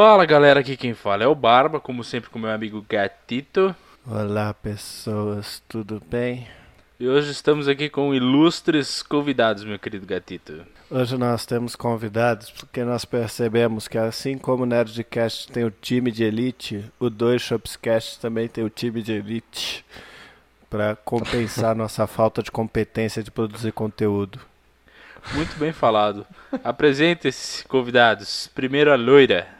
Fala galera, aqui quem fala é o Barba, como sempre com meu amigo Gatito. Olá pessoas, tudo bem? E hoje estamos aqui com ilustres convidados, meu querido Gatito. Hoje nós temos convidados porque nós percebemos que assim como o Nerdcast tem o time de elite, o Dois Shopscast também tem o time de elite para compensar nossa falta de competência de produzir conteúdo. Muito bem falado. Apresente-se, convidados. Primeiro a loira.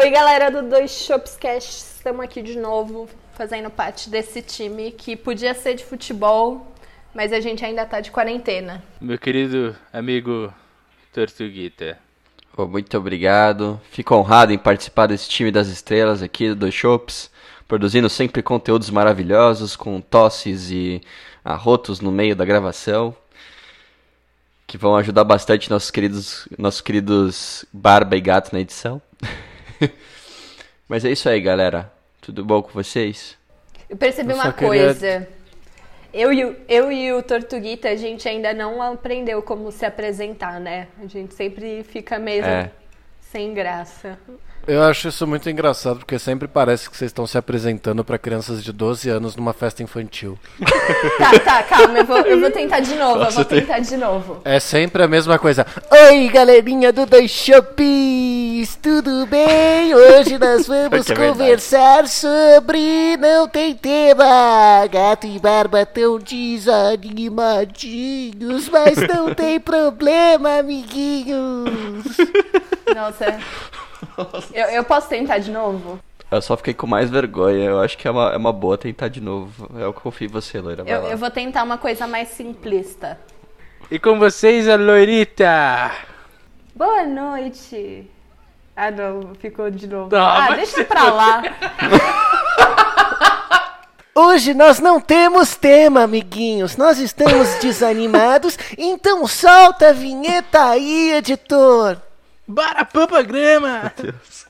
Oi, galera do Dois Shopscast, estamos aqui de novo fazendo parte desse time que podia ser de futebol, mas a gente ainda tá de quarentena. Meu querido amigo Tortuguita. Oh, muito obrigado. Fico honrado em participar desse time das estrelas aqui do Dois Shops, produzindo sempre conteúdos maravilhosos com tosses e arrotos no meio da gravação, que vão ajudar bastante nossos queridos, nossos queridos Barba e Gato na edição. Mas é isso aí, galera. Tudo bom com vocês? Eu percebi Eu uma queria- coisa. Eu e, o, eu e o Tortuguita, a gente ainda não aprendeu como se apresentar, né? A gente sempre fica meio É. sem graça. Eu acho isso muito engraçado porque sempre parece que vocês estão se apresentando para crianças de 12 anos numa festa infantil. Tá, tá, calma, eu vou, eu vou tentar de novo, eu Nossa, vou tem- tentar de novo. É sempre a mesma coisa. Oi, galerinha do Dois Shoppings, tudo bem? Hoje nós vamos Que é verdade. conversar sobre Não Tem Tema. Gato e Barba tão desanimadinhos, mas não tem problema, amiguinhos. Nossa. Eu, eu posso tentar de novo? Eu só fiquei com mais vergonha. Eu acho que é uma, é uma boa tentar de novo. Eu confio em você, Loira. Vai Eu, lá. eu vou tentar uma coisa mais simplista. E com vocês a loirita. Boa noite. Ah, não, ficou de novo. Ah, ah, deixa pra lá. Hoje nós não temos tema, amiguinhos. Nós estamos desanimados, então solta a vinheta aí, editor. Para pampa grama. Deus.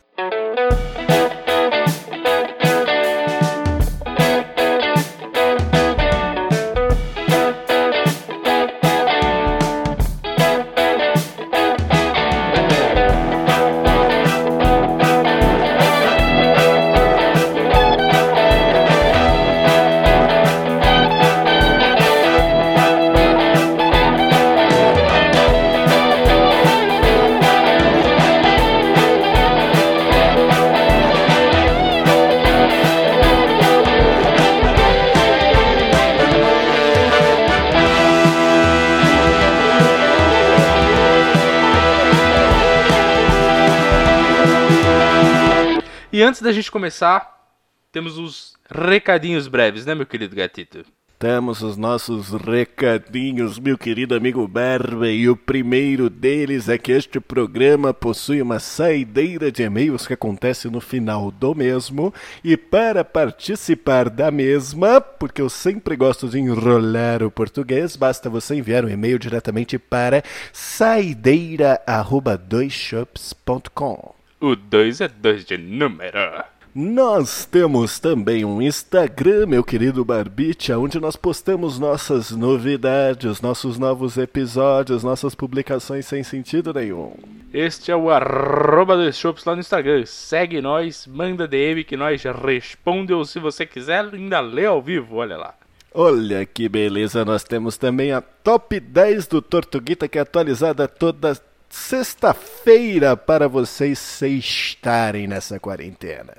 E antes da gente começar, temos os recadinhos breves, né, meu querido Gatito? Temos os nossos recadinhos, meu querido amigo Barba, e o primeiro deles é que este programa possui uma saideira de e-mails que acontece no final do mesmo, e para participar da mesma, porque eu sempre gosto de enrolar o português, basta você enviar um e-mail diretamente para saideira@doisshops.com. O 2 é 2 de número. Nós temos também um Instagram, meu querido Barbicha, onde nós postamos nossas novidades, nossos novos episódios, nossas publicações sem sentido nenhum. Este é o arroba dos shops lá no Instagram. Segue nós, manda DM que nós responde ou se você quiser ainda lê ao vivo, olha lá. Olha que beleza, nós temos também a Top 10 do Tortuguita, que é atualizada toda sexta-feira para vocês se estarem nessa quarentena.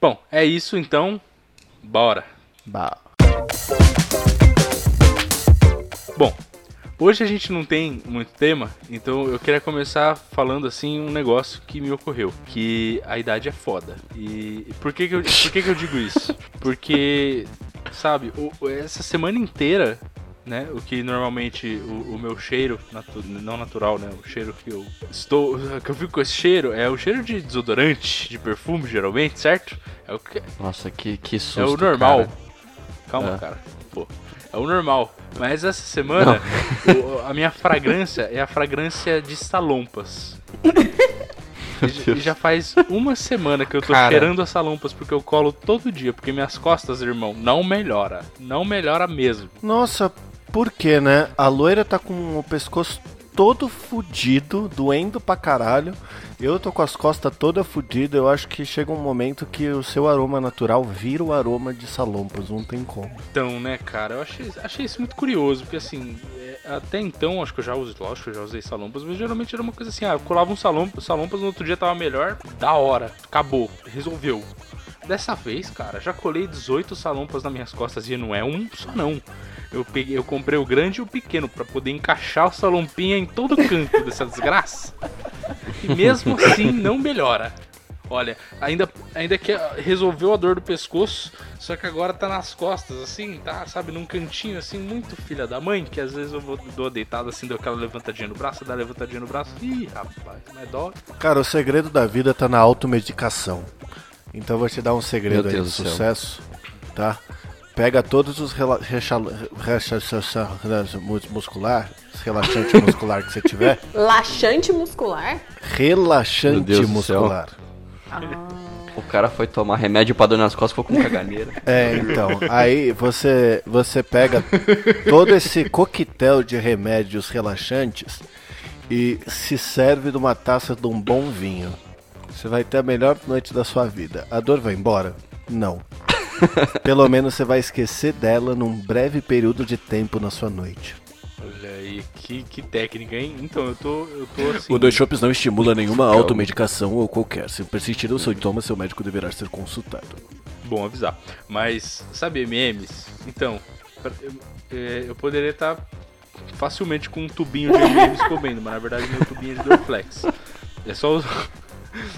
Bom, é isso então. Bora. Bah. Bom, hoje a gente não tem muito tema, então eu queria começar falando assim um negócio que me ocorreu, que a idade é foda. E por que que eu, por que que eu digo isso? Porque, sabe, essa semana inteira, né, o que normalmente o, o meu cheiro, natu- não natural, né, o cheiro que eu estou, que eu fico com esse cheiro é o cheiro de desodorante, de perfume geralmente, certo? É o que Nossa, que, que susto. é o normal. cara. Calma, É. cara. Pô, é o normal. Mas essa semana, o- a minha fragrância é a fragrância de salompas. E já- E já faz uma semana que eu tô Cara. cheirando as salompas porque eu colo todo dia, porque minhas costas, irmão, não melhora. Não melhora mesmo. Nossa, por que, né? A loira tá com o pescoço todo fudido, doendo pra caralho. Eu tô com as costas toda fudida. Eu acho que chega um momento que o seu aroma natural vira o aroma de salompas, não tem como. Então, né, cara, eu achei, achei isso muito curioso, porque assim, é, até então, acho que eu já usei, lógico, eu já usei salompas, mas geralmente era uma coisa assim, ah, eu colava um salompas, salompas no outro dia tava melhor, da hora, acabou, resolveu. Dessa vez, cara, já colei 18 salompas nas minhas costas e não é um só não. Eu, peguei, eu comprei o grande e o pequeno para poder encaixar o salompinha em todo canto dessa desgraça. E mesmo assim não melhora. Olha, ainda, ainda que resolveu a dor do pescoço, só que agora tá nas costas, assim, tá, sabe, num cantinho, assim, muito filha da mãe, que às vezes eu vou, dou deitado assim, dou aquela levantadinha no braço, dá levantadinha no braço, ih, rapaz, não é dó. Cara, o segredo da vida tá na automedicação. Então vou te dar um segredo aí do céu. sucesso, tá? Pega todos os rela- recha- recha- muscular, relaxante muscular que você tiver, Laxante muscular? Relaxante muscular. O cara foi tomar remédio pra dor nas costas, ficou com caganeira. É, então, aí você você pega todo esse coquetel de remédios relaxantes e se serve de uma taça de um bom vinho. Você vai ter a melhor noite da sua vida. A dor vai embora? Não. Pelo menos você vai esquecer dela num breve período de tempo na sua noite. Olha aí, que, que técnica, hein? Então, eu tô, eu tô assim... O Dois Shops não estimula nenhuma automedicação ou qualquer. Se persistir os sintomas, seu médico deverá ser consultado. Bom avisar. Mas, sabe MMs? Então, pra- eu, é, eu poderia estar facilmente com um tubinho de MMs comendo, mas na verdade meu tubinho é de Dorflex. É só os,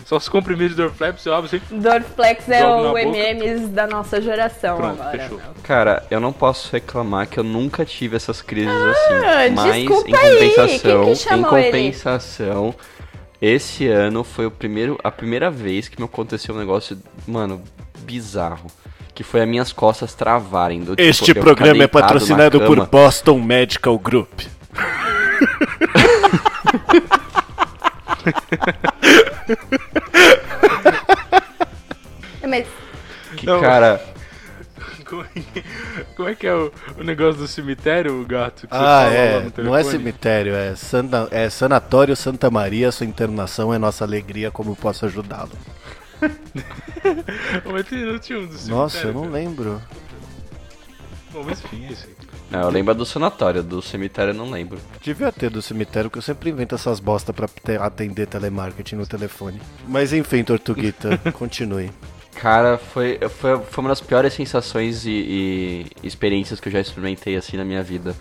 só os comprimidos de Dorflex, eu abro assim, Dorflex é o. MMs da nossa geração pronto, agora. fechou. Cara, eu não posso reclamar que eu nunca tive essas crises assim. Mas Ah, desculpa em aí, compensação, quem que em chamou ele? compensação, esse ano foi o primeiro, a primeira vez que me aconteceu um negócio, mano, bizarro. Que foi as minhas costas travarem. Do, tipo, Este ficar programa é patrocinado por. Boston Medical Group. Não. cara, Como é, que- como é que é o, o negócio do cemitério, o gato? Que você Ah, é. no Não é cemitério, é, Santa, é Sanatório Santa Maria. Sua internação é nossa alegria. Como posso ajudá-lo? Mas tem- não tinha um do cemitério. Nossa, eu não cara. lembro. Bom, mas enfim, é isso aí. não, eu lembro do sanatório, do cemitério eu não lembro. Devia ter do cemitério, que eu sempre invento essas bosta pra ter- atender telemarketing no telefone. Mas enfim, Tortuguita, continue. Cara, foi, foi, foi uma das piores sensações e, e experiências que eu já experimentei assim na minha vida.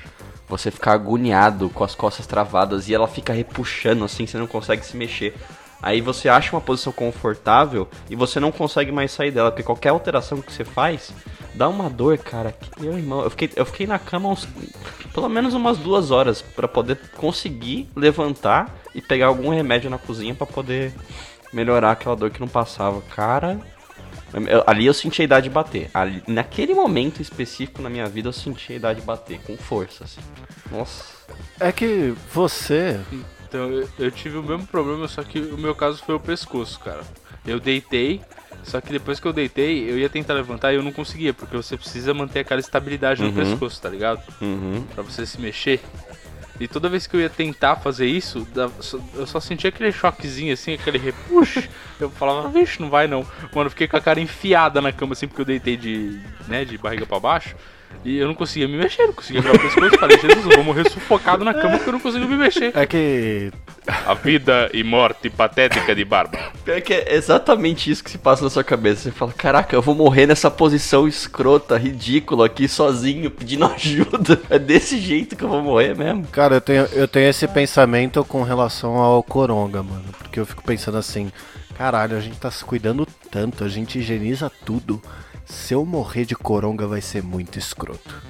Você ficar agoniado com as costas travadas e ela fica repuxando assim, você não consegue se mexer. Aí você acha uma posição confortável e você não consegue mais sair dela, porque qualquer alteração que você faz dá uma dor, cara. Meu irmão, eu fiquei, eu fiquei na cama uns, pelo menos umas duas horas pra poder conseguir levantar e pegar algum remédio na cozinha pra poder melhorar aquela dor que não passava. Cara, eu- ali eu senti a idade bater. Ali- naquele momento específico na minha vida eu senti a idade bater, com força, assim. Nossa. É que você. Então, eu, eu tive o mesmo problema, só que o meu caso foi o pescoço, cara. Eu deitei, só que depois que eu deitei, eu ia tentar levantar e eu não conseguia, porque você precisa manter aquela estabilidade no Uhum. pescoço, tá ligado? Uhum. Pra você se mexer. E toda vez que eu ia tentar fazer isso, eu só sentia aquele choquezinho assim, aquele repuxo. Eu falava, vixe, não vai não. Mano, eu fiquei com a cara enfiada na cama assim, porque eu deitei de, né, de barriga pra baixo. E eu não conseguia me mexer, não conseguia virar o pescoço. Eu Falei, Jesus, eu vou morrer sufocado na cama porque eu não consigo me mexer. É que. A vida e morte patética de Barba. Pior que é exatamente isso que se passa na sua cabeça. Você fala, caraca, eu vou morrer nessa posição escrota, ridícula, aqui sozinho, pedindo ajuda. É desse jeito que eu vou morrer mesmo. Cara, eu tenho, eu tenho esse pensamento com relação ao Coronga, mano. Porque eu fico pensando assim: caralho, a gente tá se cuidando tanto, a gente higieniza tudo. Se eu morrer de Coronga, vai ser muito escroto.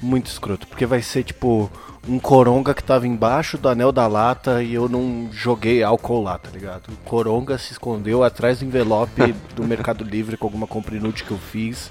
Muito escroto. Porque vai ser tipo um Coronga que tava embaixo do anel da lata e eu não joguei álcool lá, tá ligado? O Coronga se escondeu atrás do envelope do Mercado Livre com alguma compra inútil que eu fiz.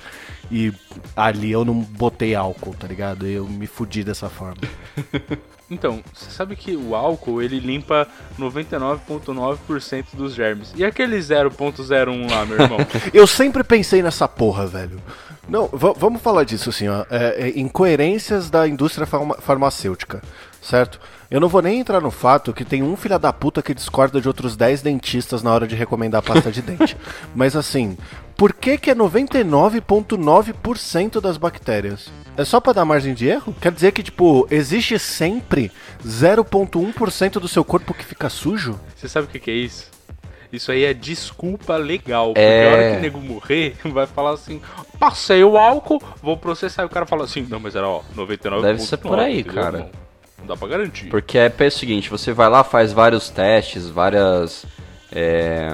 E ali eu não botei álcool, tá ligado? Eu me fudi dessa forma. Então, você sabe que o álcool ele limpa 99,9% dos germes. E aquele 0,01 lá, meu irmão? Eu sempre pensei nessa porra, velho. Não, va- vamos falar disso assim, ó. É, é, incoerências da indústria farma- farmacêutica, certo? Eu não vou nem entrar no fato que tem um filho da puta que discorda de outros 10 dentistas na hora de recomendar pasta de dente. Mas assim, por que que é 99,9% das bactérias? É só pra dar margem de erro? Quer dizer que, tipo, existe sempre 0,1% do seu corpo que fica sujo? Você sabe o que, que é isso? Isso aí é desculpa legal. Porque É. a hora que o nego morrer, vai falar assim: passei o álcool, vou processar. E o cara fala assim: não, mas era ó, 99 Deve ser por aí, entendeu? cara. Não, não dá pra garantir. Porque é o seguinte, você vai lá, faz vários testes, várias. É...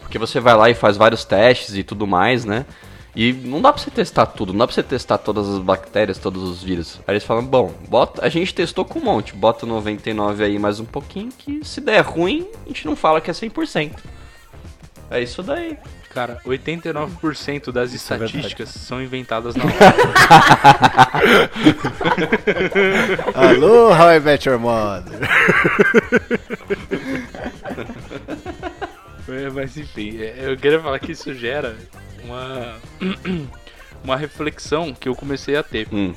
Porque você vai lá e faz vários testes e tudo mais, né? E não dá pra você testar tudo, não dá pra você testar todas as bactérias, todos os vírus. Aí eles falam, bom, bota, a gente testou com um monte, bota 99 aí mais um pouquinho, que se der ruim, a gente não fala que é 100%. É isso daí. Cara, 89% das estatísticas são inventadas na Alô, How I Met Your Mother. É, Mas enfim, é, eu queria falar que isso gera uma, uma reflexão que eu comecei a ter. Hum.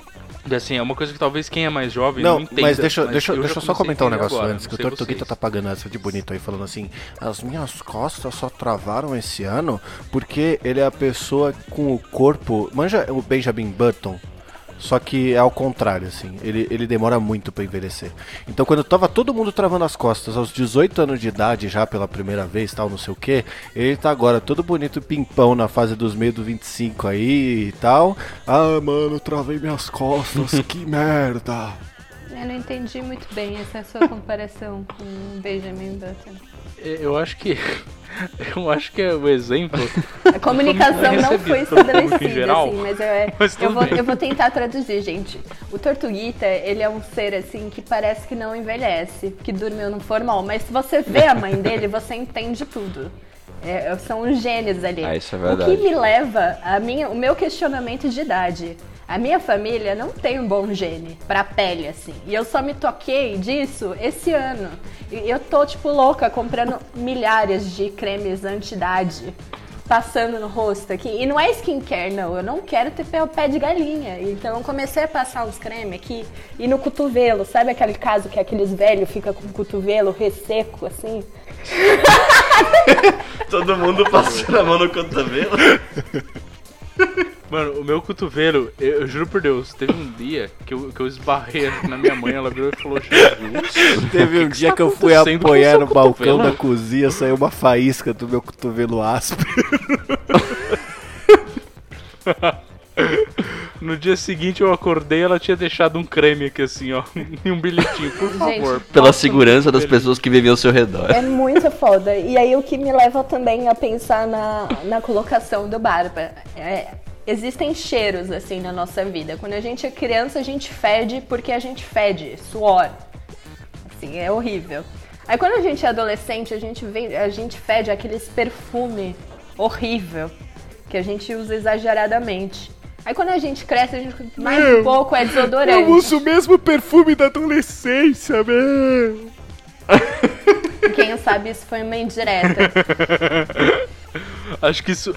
E, Assim, é uma coisa que talvez quem é mais jovem não, Não, entenda. mas deixa, deixa, eu deixa eu só comentar um negócio agora, antes, que o Tortuguita vocês. tá pagando essa de bonito aí, falando assim, as minhas costas só travaram esse ano porque ele é a pessoa com o corpo... Manja o Benjamin Button? Só que é ao contrário, assim, ele, ele demora muito pra envelhecer. Então quando tava todo mundo travando as costas aos 18 anos de idade já pela primeira vez, tal, não sei o que, ele tá agora todo bonito pimpão na fase dos meio do 25 aí e tal. Ah, mano, travei minhas costas, que merda. Eu não entendi muito bem essa sua comparação com Benjamin Button. É, Eu acho que. Eu acho que é o exemplo. A comunicação não foi estabelecida, geral, assim, mas, eu, é- mas eu, vou, eu vou tentar traduzir, gente. O Tortuguita, ele é um ser, assim, que parece que não envelhece, que dormiu no formal, mas se você vê a mãe dele, você entende tudo. É, são os genes ali. Ah, isso é O verdade. que me leva a minha, o meu questionamento de idade. A minha família não tem um bom gene pra pele, assim. E eu só me toquei disso esse ano. E eu tô, tipo, louca comprando milhares de cremes anti-idade passando no rosto aqui. E não é skincare, não. Eu não quero ter pé, pé de galinha. Então eu comecei a passar uns cremes aqui e no cotovelo. Sabe aquele caso que aqueles velhos ficam com o cotovelo resseco, assim? Todo mundo passando a mão no cotovelo. Mano, o meu cotovelo, eu, eu juro por Deus, teve um dia que eu, que eu esbarrei na minha mãe, ela virou e falou: Jesus. Teve um que dia tá que eu fui apoiar no balcão da cozinha, saiu uma faísca do meu cotovelo áspero. No dia seguinte eu acordei ela tinha deixado um creme aqui assim, ó. E um bilhetinho, por favor. Pela passa no segurança das pessoas que vivem ao seu redor. É muito foda. E aí o que me leva também a pensar na, na colocação do barba. É, existem cheiros assim na nossa vida. Quando a gente é criança, a gente fede porque a gente fede, suor. Assim, é horrível. Aí quando a gente é adolescente, a gente vem, a gente fede aqueles perfume horrível que a gente usa exageradamente. Aí quando a gente cresce, a gente mais um pouco é desodorante. o mesmo perfume da adolescência, meu. Quem sabe isso foi uma indireta. Acho que isso.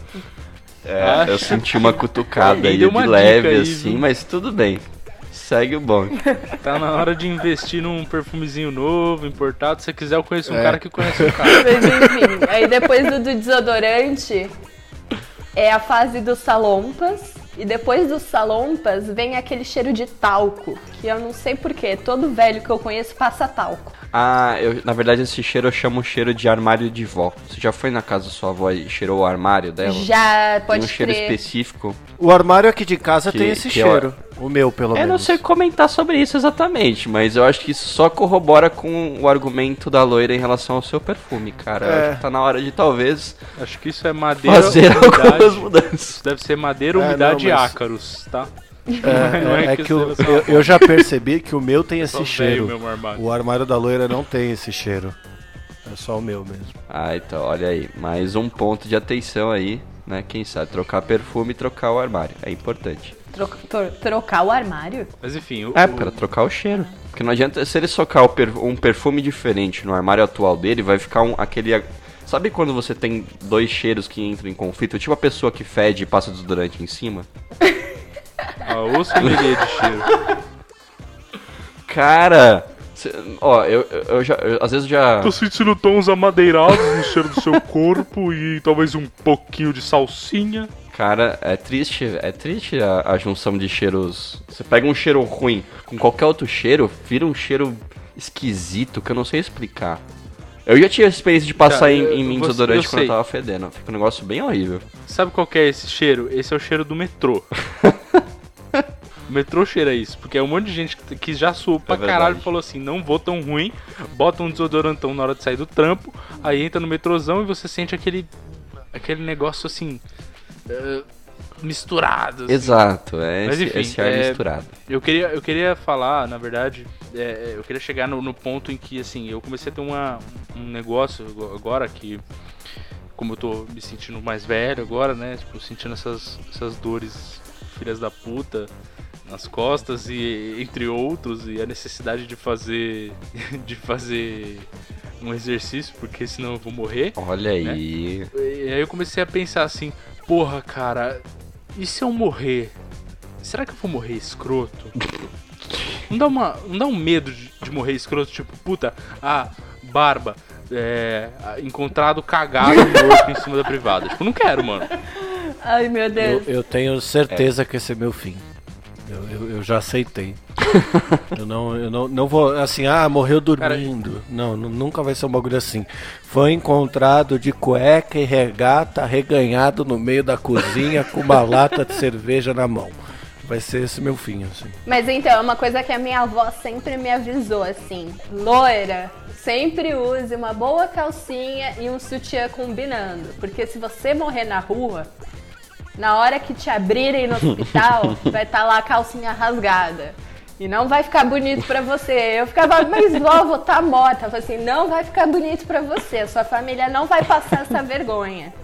É, Acho eu senti uma cutucada aí de leve, aí, assim, viu? mas tudo bem. Segue o bom. Tá na hora de investir num perfumezinho novo, importado. Se você quiser, eu conheço um É. cara que conhece um cara. Mas enfim, aí depois do, do desodorante é a fase dos salompas. E depois dos salompas vem aquele cheiro de talco. Que eu não sei porquê. Todo velho que eu conheço passa talco. Ah, eu, na verdade esse cheiro eu chamo cheiro de armário de vó. Você já foi na casa da sua avó e cheirou o armário dela? Já Tem pode um cheiro crer. específico. O armário aqui de casa Que- tem esse que eu- cheiro. O meu, pelo Eu menos. não sei comentar sobre isso exatamente, mas eu acho que isso só corrobora com o argumento da loira em relação ao seu perfume, cara. Eu É. acho que tá na hora de talvez Acho que isso é madeira. fazer umidade. algumas mudanças. Isso deve ser madeira, É, umidade não, mas- e ácaros, tá? É, Não é é, é que que o- eu, eu já percebi que o meu tem Só esse cheiro. mesmo armário. O armário da loira não tem esse cheiro. É só o meu mesmo. Ah, então, olha aí. Mais um ponto de atenção aí, né? Quem sabe trocar perfume e trocar o armário. É importante. Tro- tro- trocar o armário? Mas enfim, o, É, o- pra trocar o cheiro. Porque não adianta, se ele socar o per- um perfume diferente no armário atual dele, vai ficar um, aquele, Sabe quando você tem dois cheiros que entram em conflito? Tipo a pessoa que fede e passa desodorante em cima? Ah, ou sommelier de cheiro. Cara, cê- ó, eu, eu, eu já, eu- às vezes eu já. Tô sentindo tons amadeirados no cheiro do seu corpo e talvez um pouquinho de salsinha. Cara, é triste, é triste a, a junção de cheiros. Você pega um cheiro ruim com qualquer outro cheiro, vira um cheiro esquisito que eu não sei explicar. Eu já tive a experiência de passar Cara, em, eu- em mim você- desodorante eu quando eu tava fedendo. Fica um negócio bem horrível. Sabe qual que é esse cheiro? Esse é o cheiro do metrô. o metrô cheira isso, porque é um monte de gente que- que já suou pra É caralho e falou assim: não vou tão ruim, bota um desodorantão na hora de sair do trampo, aí entra no metrôzão e você sente aquele. aquele negócio assim. eh, misturado. assim. Exato, é Mas esse, enfim, esse ar é- misturado. Eu queria, eu queria falar, na verdade, é, eu queria chegar no, no ponto em que, assim, eu comecei a ter uma, um negócio agora que, como eu tô me sentindo mais velho agora, né, tipo, sentindo essas, essas dores filhas da puta nas costas e entre outros e a necessidade de fazer de fazer um exercício porque senão eu vou morrer Olha né? aí. e aí eu comecei a pensar assim, porra, cara, e se eu morrer? Será que eu vou morrer escroto? Não dá, uma, não dá um medo de, de morrer escroto, tipo, puta, ah, barba, é, encontrado cagado morto em cima da privada. Tipo, não quero, mano. Ai, meu Eu, Deus. eu tenho certeza que esse é meu fim. Eu, eu, eu já aceitei. eu não, eu não, não vou, assim, ah, morreu dormindo. Não, nu- nunca vai ser um bagulho assim. Foi encontrado de cueca e regata, reganhado no meio da cozinha com uma lata de cerveja na mão. Vai ser esse meu fim, assim. Mas então, é uma coisa que a minha avó sempre me avisou, assim. Loira, sempre use uma boa calcinha e um sutiã combinando. Porque se você morrer na rua, na hora que te abrirem no hospital, vai estar lá a calcinha rasgada. E não vai ficar bonito pra você. Eu ficava, mas vovó, tá morta. Eu falei assim, não vai ficar bonito pra você. Sua família não vai passar essa vergonha.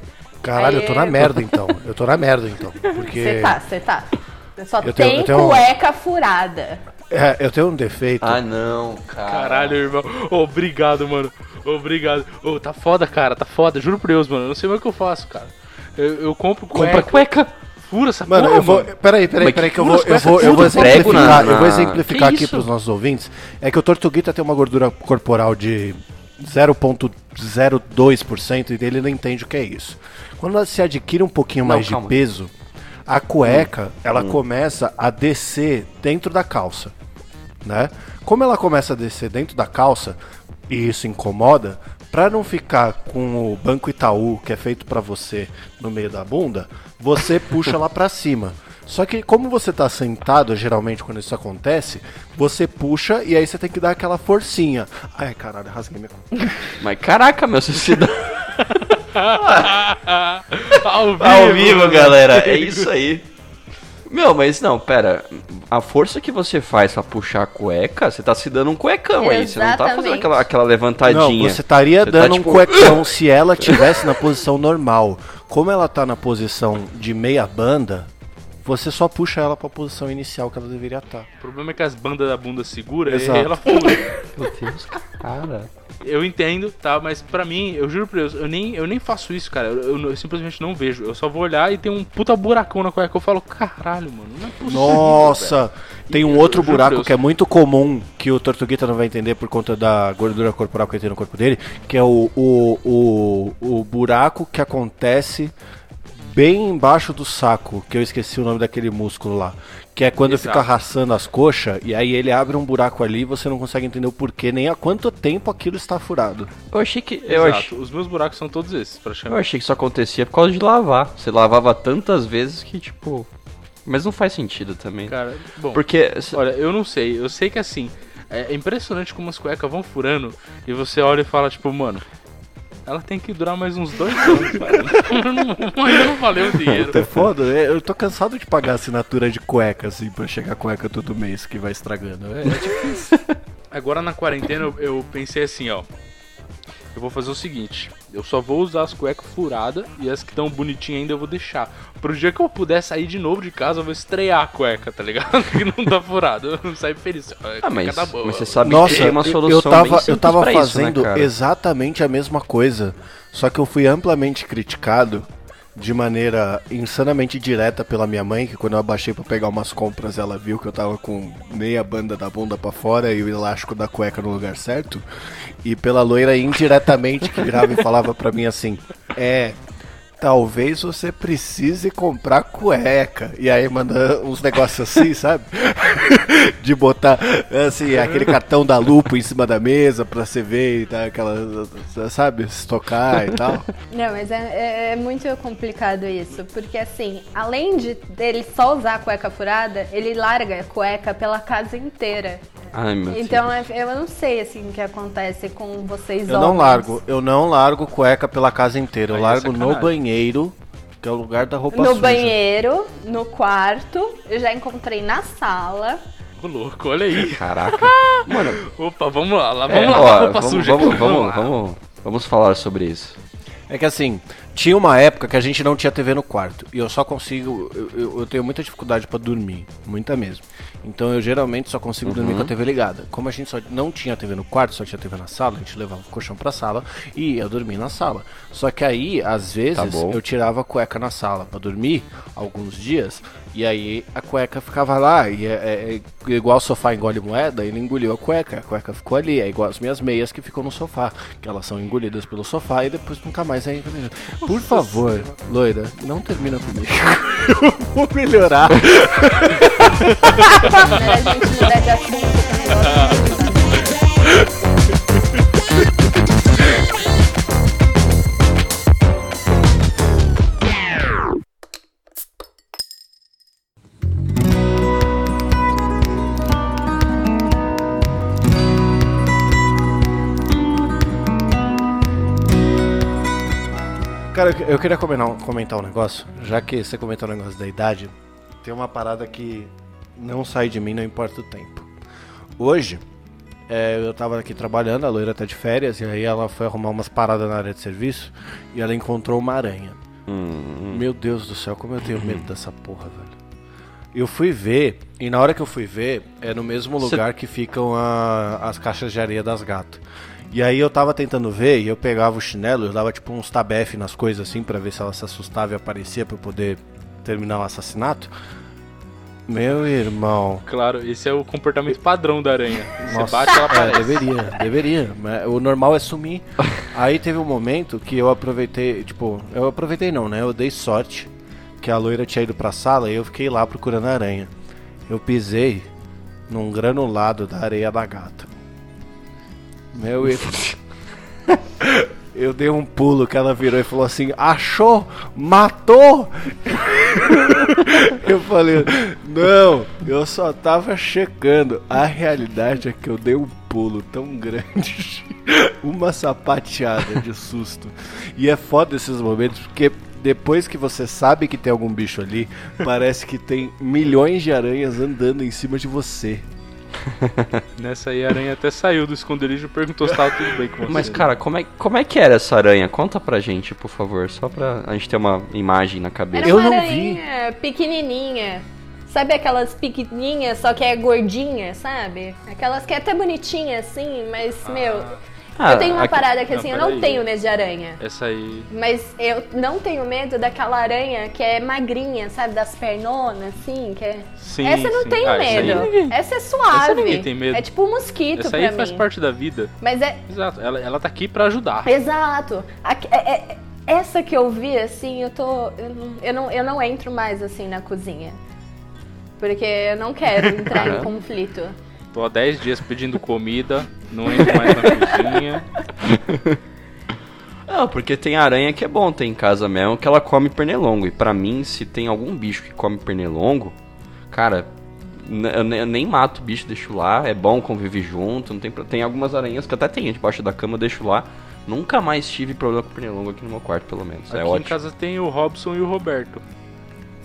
Caralho, eu tô na Aí- merda então. Eu tô na merda então. Porque Você tá, você tá. Só Eu tenho- tem eu tenho cueca furada. é, eu tenho um defeito. Ah, não, cara. Caralho, irmão. Obrigado, mano. Obrigado. Ô, tá foda, cara, tá foda. Juro por Deus, mano. Eu não sei mais o que eu faço, cara. Eu, eu compro cueca. Compra cueca. Fura essa Mano, porra, eu vou. mano. Peraí, peraí, peraí, que que eu vou, eu vou, eu vou exemplificar, na- eu vou exemplificar Que aqui isso? pros nossos ouvintes. É que o Tortuguita tem uma gordura corporal de 0,02% e ele não entende o que é isso. Quando se adquire um pouquinho Não, mais calma. de peso, a cueca, Hum. ela começa a descer dentro da calça, né? Como ela começa a descer dentro da calça e isso incomoda, pra não ficar com o banco Itaú que é feito pra você no meio da bunda, você puxa lá pra cima. Só que como você tá sentado, geralmente quando isso acontece, você puxa e aí você tem que dar aquela forcinha. Ai, caralho, rasguei minha Mas caraca, meu, você se dá Ao vivo, ao vivo, galera. É isso aí. Meu, mas não, pera. A força que você faz pra puxar a cueca, você tá se dando um cuecão aí. Você não tá fazendo aquela, aquela Não, levantadinha. você estaria Você tá, dando tipo- um cuecão se ela tivesse na posição normal. Como ela tá na posição de meia banda, você só puxa ela pra posição inicial que ela deveria tá. estar. O problema é que as bandas da bunda segura Exato. e ela fura. Meu Deus, cara. Eu entendo, tá? Mas pra mim, eu juro por Deus, eu nem, eu nem faço isso, cara. Eu, eu- eu simplesmente não vejo. Eu só vou olhar e tem um puta buracão na cueca. Eu falo, caralho, mano, não é possível. velho." Nossa, tem um outro buraco que é muito comum que o Tortuguita não vai entender por conta da gordura corporal que ele tem no corpo dele, que é o, o, o, o buraco que acontece bem embaixo do saco, que eu esqueci o nome daquele músculo lá. Que é quando Exato. fica raçando as coxas e aí ele abre um buraco ali e você não consegue entender o porquê, nem há quanto tempo aquilo está furado. Eu achei que. Eu Exato. achei, Os meus buracos são todos esses, eu praticamente. achei que isso acontecia por causa de lavar. Você lavava tantas vezes que, tipo. Mas não faz sentido também. Cara, bom. Porque. Olha, eu não sei. Eu sei que assim, é impressionante como as cuecas vão furando e você olha e fala, tipo, mano, ela tem que durar mais uns dois anos. Não- Ainda não valeu o dinheiro. É foda, é, eu tô cansado de pagar assinatura de cueca, assim, pra chegar cueca todo mês que vai estragando. É, é difícil. Agora na quarentena eu, eu pensei assim, ó. Eu vou fazer o seguinte, eu só vou usar as cuecas furadas e as que estão bonitinhas ainda eu vou deixar. Pro dia que eu puder sair de novo de casa, eu vou estrear a cueca, tá ligado? Que não tá furado. Eu não saio feliz. A Ah, mas, tá boa. mas você sabe Nossa, que tem uma eu- solução eu tava, eu tava pra isso, fazendo né, cara? exatamente a mesma coisa. Só que eu fui amplamente criticado de maneira insanamente direta pela minha mãe, que quando eu abaixei pra pegar umas compras, ela viu que eu tava com meia banda da bunda pra fora e o elástico da cueca no lugar certo. E pela loira indiretamente que grava e falava pra mim assim: "É, talvez você precise comprar cueca. E aí manda uns negócios assim, sabe? De botar, assim, aquele cartão da lupo em cima da mesa pra você ver e tal, aquela, sabe, estocar e tal. Não, mas é, é, é muito complicado isso, porque assim, além de dele só usar a cueca furada, ele larga a cueca pela casa inteira. Ai, meu Então é- eu não sei assim o que acontece com vocês Eu não homens. largo, eu não largo cueca pela casa inteira. Eu Aí é largo no sacanagem. Banheiro, que é o lugar da roupa No suja. banheiro, no quarto, eu já encontrei na sala. Ô, louco, olha aí. Caraca. Mano, Opa, vamos lá, lá é, vamos lá, ó, roupa vamos, suja. vamos, vamos, vamos, vamos falar sobre isso. É que assim, tinha uma época que a gente não tinha TV no quarto. E eu só consigo. Eu, eu- eu tenho muita dificuldade pra dormir. Muita mesmo. Então eu geralmente só consigo dormir com a TV ligada. Como a gente só não tinha TV no quarto, só tinha TV na sala, a gente levava o colchão pra sala e ia dormir na sala. Só que aí, às vezes, Tá eu tirava a cueca na sala pra dormir alguns dias. E aí a cueca ficava lá. E é, é- é igual o sofá engole moeda, ele engoliu a cueca. A cueca ficou ali. É igual as minhas meias que ficam no sofá. Que elas são engolidas pelo sofá e depois nunca mais é engolida. Por favor, loira, não termina comigo. eu vou melhorar. Né? A gente mudar de assunto o Cara, eu- queria comentar um, comentar um negócio. Já que você comentou o negócio da idade, tem uma parada que não sai de mim, não importa o tempo. Hoje, é, eu tava aqui trabalhando, a loira tá de férias, e aí ela foi arrumar umas paradas na área de serviço e ela encontrou uma aranha. Hum, Meu Deus do céu, como eu tenho medo dessa porra, velho. Eu fui ver, e na hora que eu fui ver, é no mesmo Cê- lugar que ficam a- as caixas de areia das gatas. E aí eu tava tentando ver, e eu pegava o chinelo, eu dava tipo uns tabef nas coisas assim, pra ver se ela se assustava e aparecia pra eu poder terminar o assassinato. Meu irmão. Claro, esse é o comportamento padrão da aranha. Você Nossa, bate, ela é, aparece. deveria, deveria. mas O normal é sumir. Aí teve um momento que eu aproveitei, tipo, eu aproveitei não, né? Eu dei sorte que a loira tinha ido pra sala e eu fiquei lá procurando a aranha. Eu pisei num granulado da areia da gata. Meu eu... dei um pulo que ela virou e falou assim: Achou? Matou? Eu falei, não, eu só tava checando. A realidade é que eu dei um pulo tão grande, uma sapateada de susto. E é foda esses momentos, porque depois que você sabe que tem algum bicho ali, parece que tem milhões de aranhas andando em cima de você. Nessa aí a aranha até saiu do esconderijo e perguntou se tava tudo bem com você. Mas, cara, como é, como é que era essa aranha? Conta pra gente, por favor, só pra a gente ter uma imagem na cabeça. Era Eu uma não vi. aranha pequenininha. Sabe aquelas pequenininhas, só que é gordinha, sabe? Aquelas que é até bonitinha assim, mas, meu... Ah, eu tenho uma aqui- parada que Não, assim, eu peraí. não tenho medo de aranha. Essa aí. Mas eu não tenho medo daquela aranha que é magrinha, sabe? Das pernonas, assim, que é... Sim, essa eu não sim. tenho Ah, essa aí medo. Essa é suave. ninguém tem medo. É tipo um mosquito Essa aí faz mim. parte da vida. Mas é, Exato. Ela, ela tá aqui pra ajudar. Exato. Aqui- é- é- essa que eu vi, assim, eu tô. Eu não, eu não, eu não entro mais assim na cozinha. Porque eu não quero entrar em conflito. Tô há 10 dias pedindo comida, não entro mais na cozinha. Não, porque tem aranha que é bom ter em casa mesmo, que ela come pernilongo. E pra mim, se tem algum bicho que come pernilongo, cara, eu ne- eu nem mato o bicho, deixo lá. É bom conviver junto. Não tem, tem algumas aranhas que até tem debaixo da cama, deixo lá. Nunca mais tive problema com pernilongo aqui no meu quarto, pelo menos. é Aqui em ótimo. casa tem o Robson e o Roberto.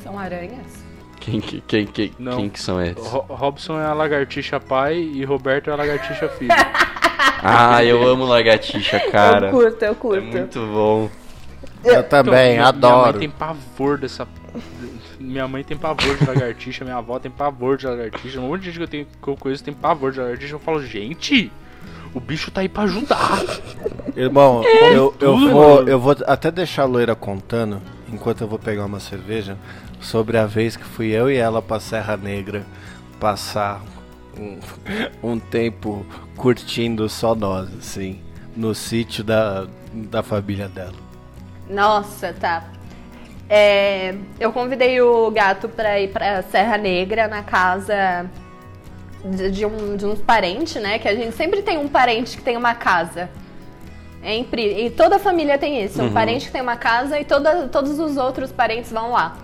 São aranhas? Quem, que- quem, quem, Não. quem que são esses? Ro- Robson é a lagartixa pai e Roberto é a lagartixa filho. Ah, eu amo lagartixa, cara. eu curto, eu É curto. muito bom. Eu também, minha, adoro. Minha mãe tem pavor dessa. Minha mãe tem pavor de lagartixa, minha avó tem pavor de lagartixa. Um monte de gente que eu, tenho, que eu conheço tem pavor de lagartixa. Eu falo, gente, o bicho tá aí pra ajudar. Irmão, É, eu, eu, vou, eu vou até deixar a loira contando, enquanto eu vou pegar uma cerveja, sobre a vez que fui eu e ela pra Serra Negra passar um, um tempo curtindo só nós, assim, no sítio da, da família dela. Nossa, tá. É, eu convidei o gato pra ir pra Serra Negra na casa de, de um, de uns parentes, né? Que a gente sempre tem um parente que tem uma casa. É impri- e toda família tem isso, um parente que tem uma casa e toda, todos os outros parentes vão lá.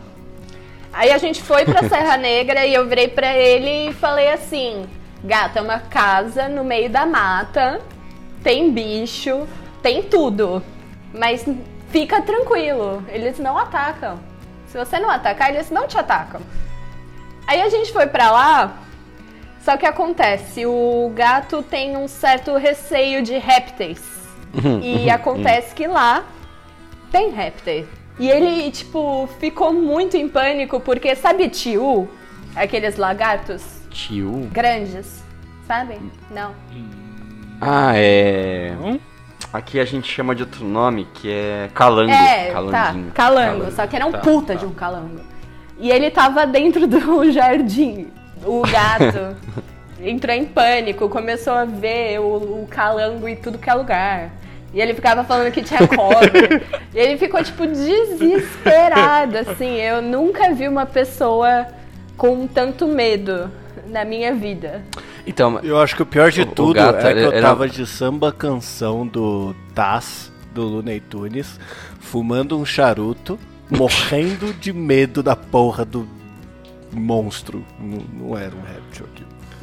Aí a gente foi pra Serra Negra e eu virei pra ele e falei assim: Gato, é uma casa no meio da mata, tem bicho, tem tudo. Mas fica tranquilo, eles não atacam. Se você não atacar, eles não te atacam. Aí a gente foi pra lá, só que acontece, o gato tem um certo receio de répteis. E acontece que lá tem répteis. E ele, tipo, ficou muito em pânico porque, sabe, tio? Aqueles lagartos Tio? grandes, sabe? Não. Ah, é. Hum? Aqui a gente chama de outro nome, que é calango. É, tá, Calanguinho. calango, só que era um Tá, puta tá. de um calango. E ele tava dentro do jardim. O gato entrou em pânico, começou a ver o, o calango em tudo que é lugar. E ele ficava falando que tinha cobra. e ele ficou, tipo, desesperado, assim. Eu nunca vi uma pessoa com tanto medo na minha vida. Então, Eu acho que o pior de O- o tudo gato, é que eu ele- tava de samba canção do Taz, do Looney Tunes, fumando um charuto, morrendo de medo da porra do monstro. Não, não era um réptil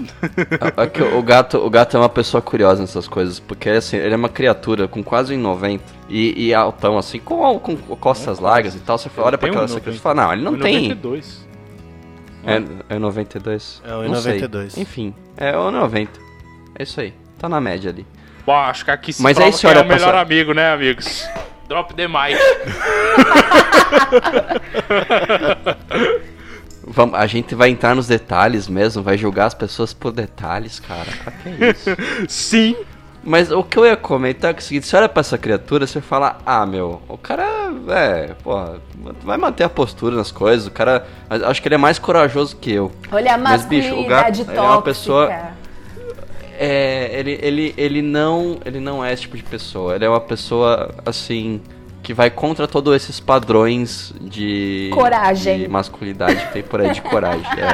aqui. É que o gato, o gato é uma pessoa curiosa nessas coisas, porque assim, ele é uma criatura com quase 1,90 e, e altão, assim, com, com costas largas e tal. Você olha pra aquela um criatura e 90. fala, não, ele não tem. 92. É, é 92? É o Não sei. 92. Enfim, é o 90. É isso aí. Tá na média ali. Bom, acho que aqui se Mas prova aí, senhora, é o melhor passa- amigo, né, amigos? Drop the mic. Vamos, a gente vai entrar nos detalhes mesmo, vai julgar as pessoas por detalhes, cara. Pra que isso? Sim. Mas o que eu ia comentar é, que é o seguinte, você olha pra essa criatura, você fala, ah, meu, o cara, é, porra, vai manter a postura nas coisas, o cara, mas acho que ele é mais corajoso que eu. Olha a Mas, bicho, o gato, é uma pessoa- É, ele, ele, ele não, ele não é esse tipo de pessoa, ele é uma pessoa, assim, que vai contra todos esses padrões de... Coragem. De masculinidade que tem por aí, de coragem, é.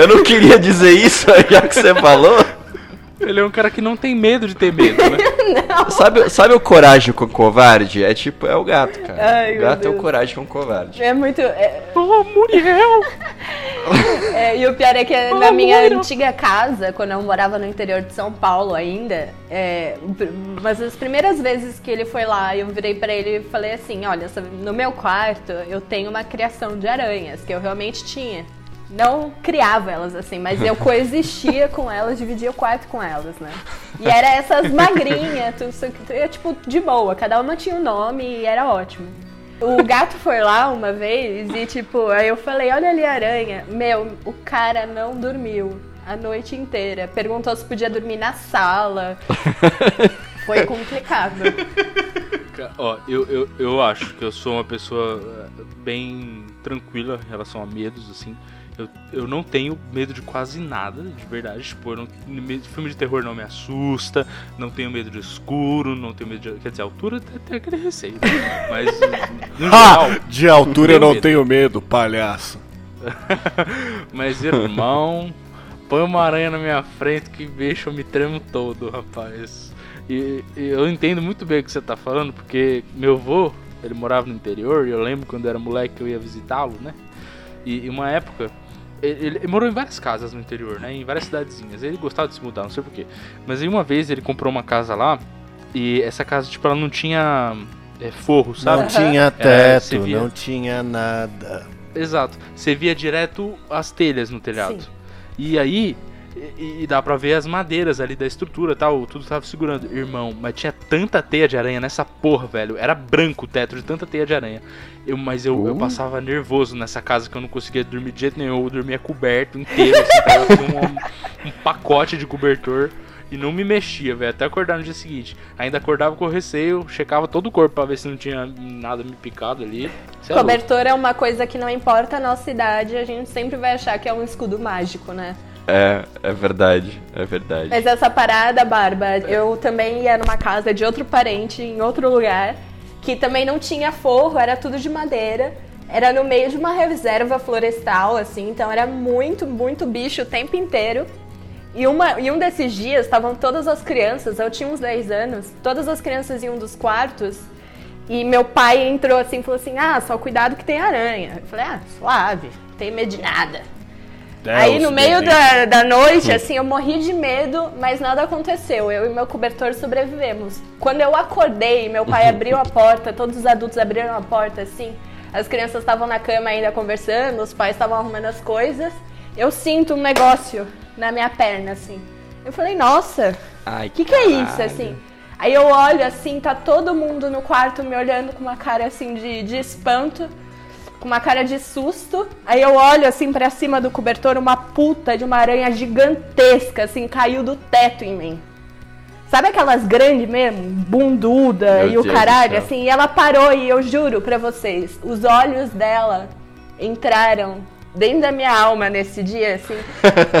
Eu não queria dizer isso, já que você falou. Ele é um cara que não tem medo de ter medo, né? Sabe, sabe o coragem com o covarde? É tipo, é o gato, cara. Ai, o gato é o coragem com o covarde. É muito. é- oh, Muriel! é, e o pior é que Oh, na minha Moira. antiga casa, quando eu morava no interior de São Paulo ainda, é, mas as primeiras vezes que ele foi lá, eu virei pra ele e falei assim: olha, no meu quarto eu tenho uma criação de aranhas, que eu realmente tinha. Não criava elas assim, mas eu coexistia com elas, dividia o quarto com elas, né? E era essas magrinhas, tudo, isso aqui, tipo, de boa, cada uma tinha um nome e era ótimo. O gato foi lá uma vez e, tipo, aí eu falei, olha ali a aranha. Meu, o cara não dormiu a noite inteira. Perguntou se podia dormir na sala. Foi complicado. Ca- Ó, eu, eu, eu acho que eu sou uma pessoa eh, bem tranquila em relação a medos, assim. Eu, eu não tenho medo de quase nada, de verdade. Tipo, não, me- filme de terror não me assusta, não tenho medo de escuro, não tenho medo de. Quer dizer, altura tem aquele receio. né? Mas, no geral. Ah, de altura eu não medo. tenho medo, palhaço. Mas, irmão, põe uma aranha na minha frente que bicho eu me tremo todo, rapaz. E, e eu entendo muito bem o que você tá falando, porque meu avô, ele morava no interior, e eu lembro quando eu era moleque que eu ia visitá-lo, né? E, e uma época, ele, ele morou em várias casas no interior, né? Em várias cidadezinhas. Ele gostava de se mudar, não sei porquê. Mas aí uma vez ele comprou uma casa lá, e essa casa, tipo, ela não tinha é, forro, sabe? Não tinha É, teto, via. não tinha nada. Exato. Você via direto as telhas no telhado. Sim. E aí, e, e dá pra ver as madeiras ali da estrutura e tal, tudo tava segurando. Irmão, mas tinha tanta teia de aranha nessa porra, velho. Era branco o teto de tanta teia de aranha. Eu, mas eu, eu Uh. passava nervoso nessa casa que eu não conseguia dormir de jeito nenhum. Eu dormia coberto inteiro, assim, um, um pacote de cobertor. e não me mexia, velho, até acordar no dia seguinte. Ainda acordava com receio, checava todo o corpo pra ver se não tinha nada me picado ali. Cê é. Cobertor é uma coisa que não importa a nossa idade, a gente sempre vai achar que é um escudo mágico, né? É, é verdade, é verdade. Mas essa parada, Barba, eu também ia numa casa de outro parente, em outro lugar, que também não tinha forro, era tudo de madeira. Era no meio de uma reserva florestal, assim, então era muito, muito bicho o tempo inteiro. E, uma, e um desses dias estavam todas as crianças, eu tinha uns 10 anos, todas as crianças em um dos quartos. E meu pai entrou assim e falou assim: Ah, só cuidado que tem aranha. Eu falei: Ah, suave, não tem medo de nada. Aí no meio da, da noite, assim, eu morri de medo, mas nada aconteceu. Eu e meu cobertor sobrevivemos. Quando eu acordei, meu pai abriu a porta, todos os adultos abriram a porta, assim. As crianças estavam na cama ainda conversando, os pais estavam arrumando as coisas. Eu sinto um negócio na minha perna, assim. Eu falei, nossa, Ai, o que, que é isso, assim? Aí eu olho assim, tá todo mundo no quarto me olhando com uma cara assim de, de espanto, com uma cara de susto. Aí eu olho assim pra cima do cobertor, uma puta de uma aranha gigantesca, assim, caiu do teto em mim. Sabe aquelas grandes mesmo? Bunduda Meu e o Deus do caralho, assim, e ela parou e eu juro pra vocês, os olhos dela entraram dentro da minha alma nesse dia, assim,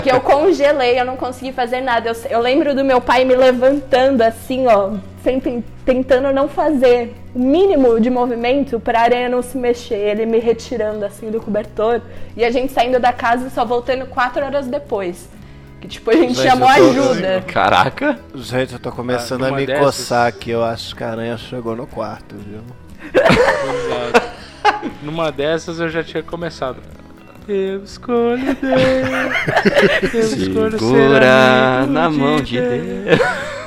que eu congelei, eu não consegui fazer nada. Eu, eu lembro do meu pai me levantando assim, ó, sempre tentando não fazer o mínimo de movimento pra aranha não se mexer. Ele me retirando assim do cobertor e a gente saindo da casa e só voltando quatro horas depois. Que tipo, a gente Gente, chamou tô- ajuda. Caraca! Gente, eu tô começando Ah, a me dessas- coçar aqui. Eu acho que a aranha chegou no quarto, viu? Exato. Numa dessas eu já tinha começado. Eu escolho Deus. Eu escolho ser Segura amigo na mão de Deus. Eu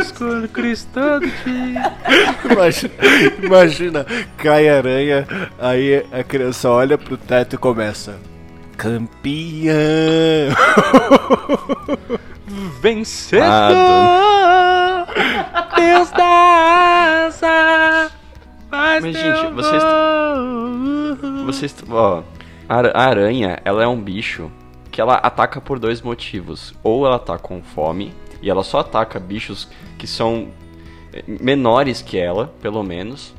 escolho cristão de Imagina, imagina, cai a aranha, aí a criança olha pro teto e começa. Campeão! Vencedor. Ah, Deus da asa. Mas, Mas, gente, vocês-. Vocês. Ó, a aranha, ela é um bicho que ela ataca por dois motivos. Ou ela tá com fome, e ela só ataca bichos que são eh, menores que ela, pelo menos.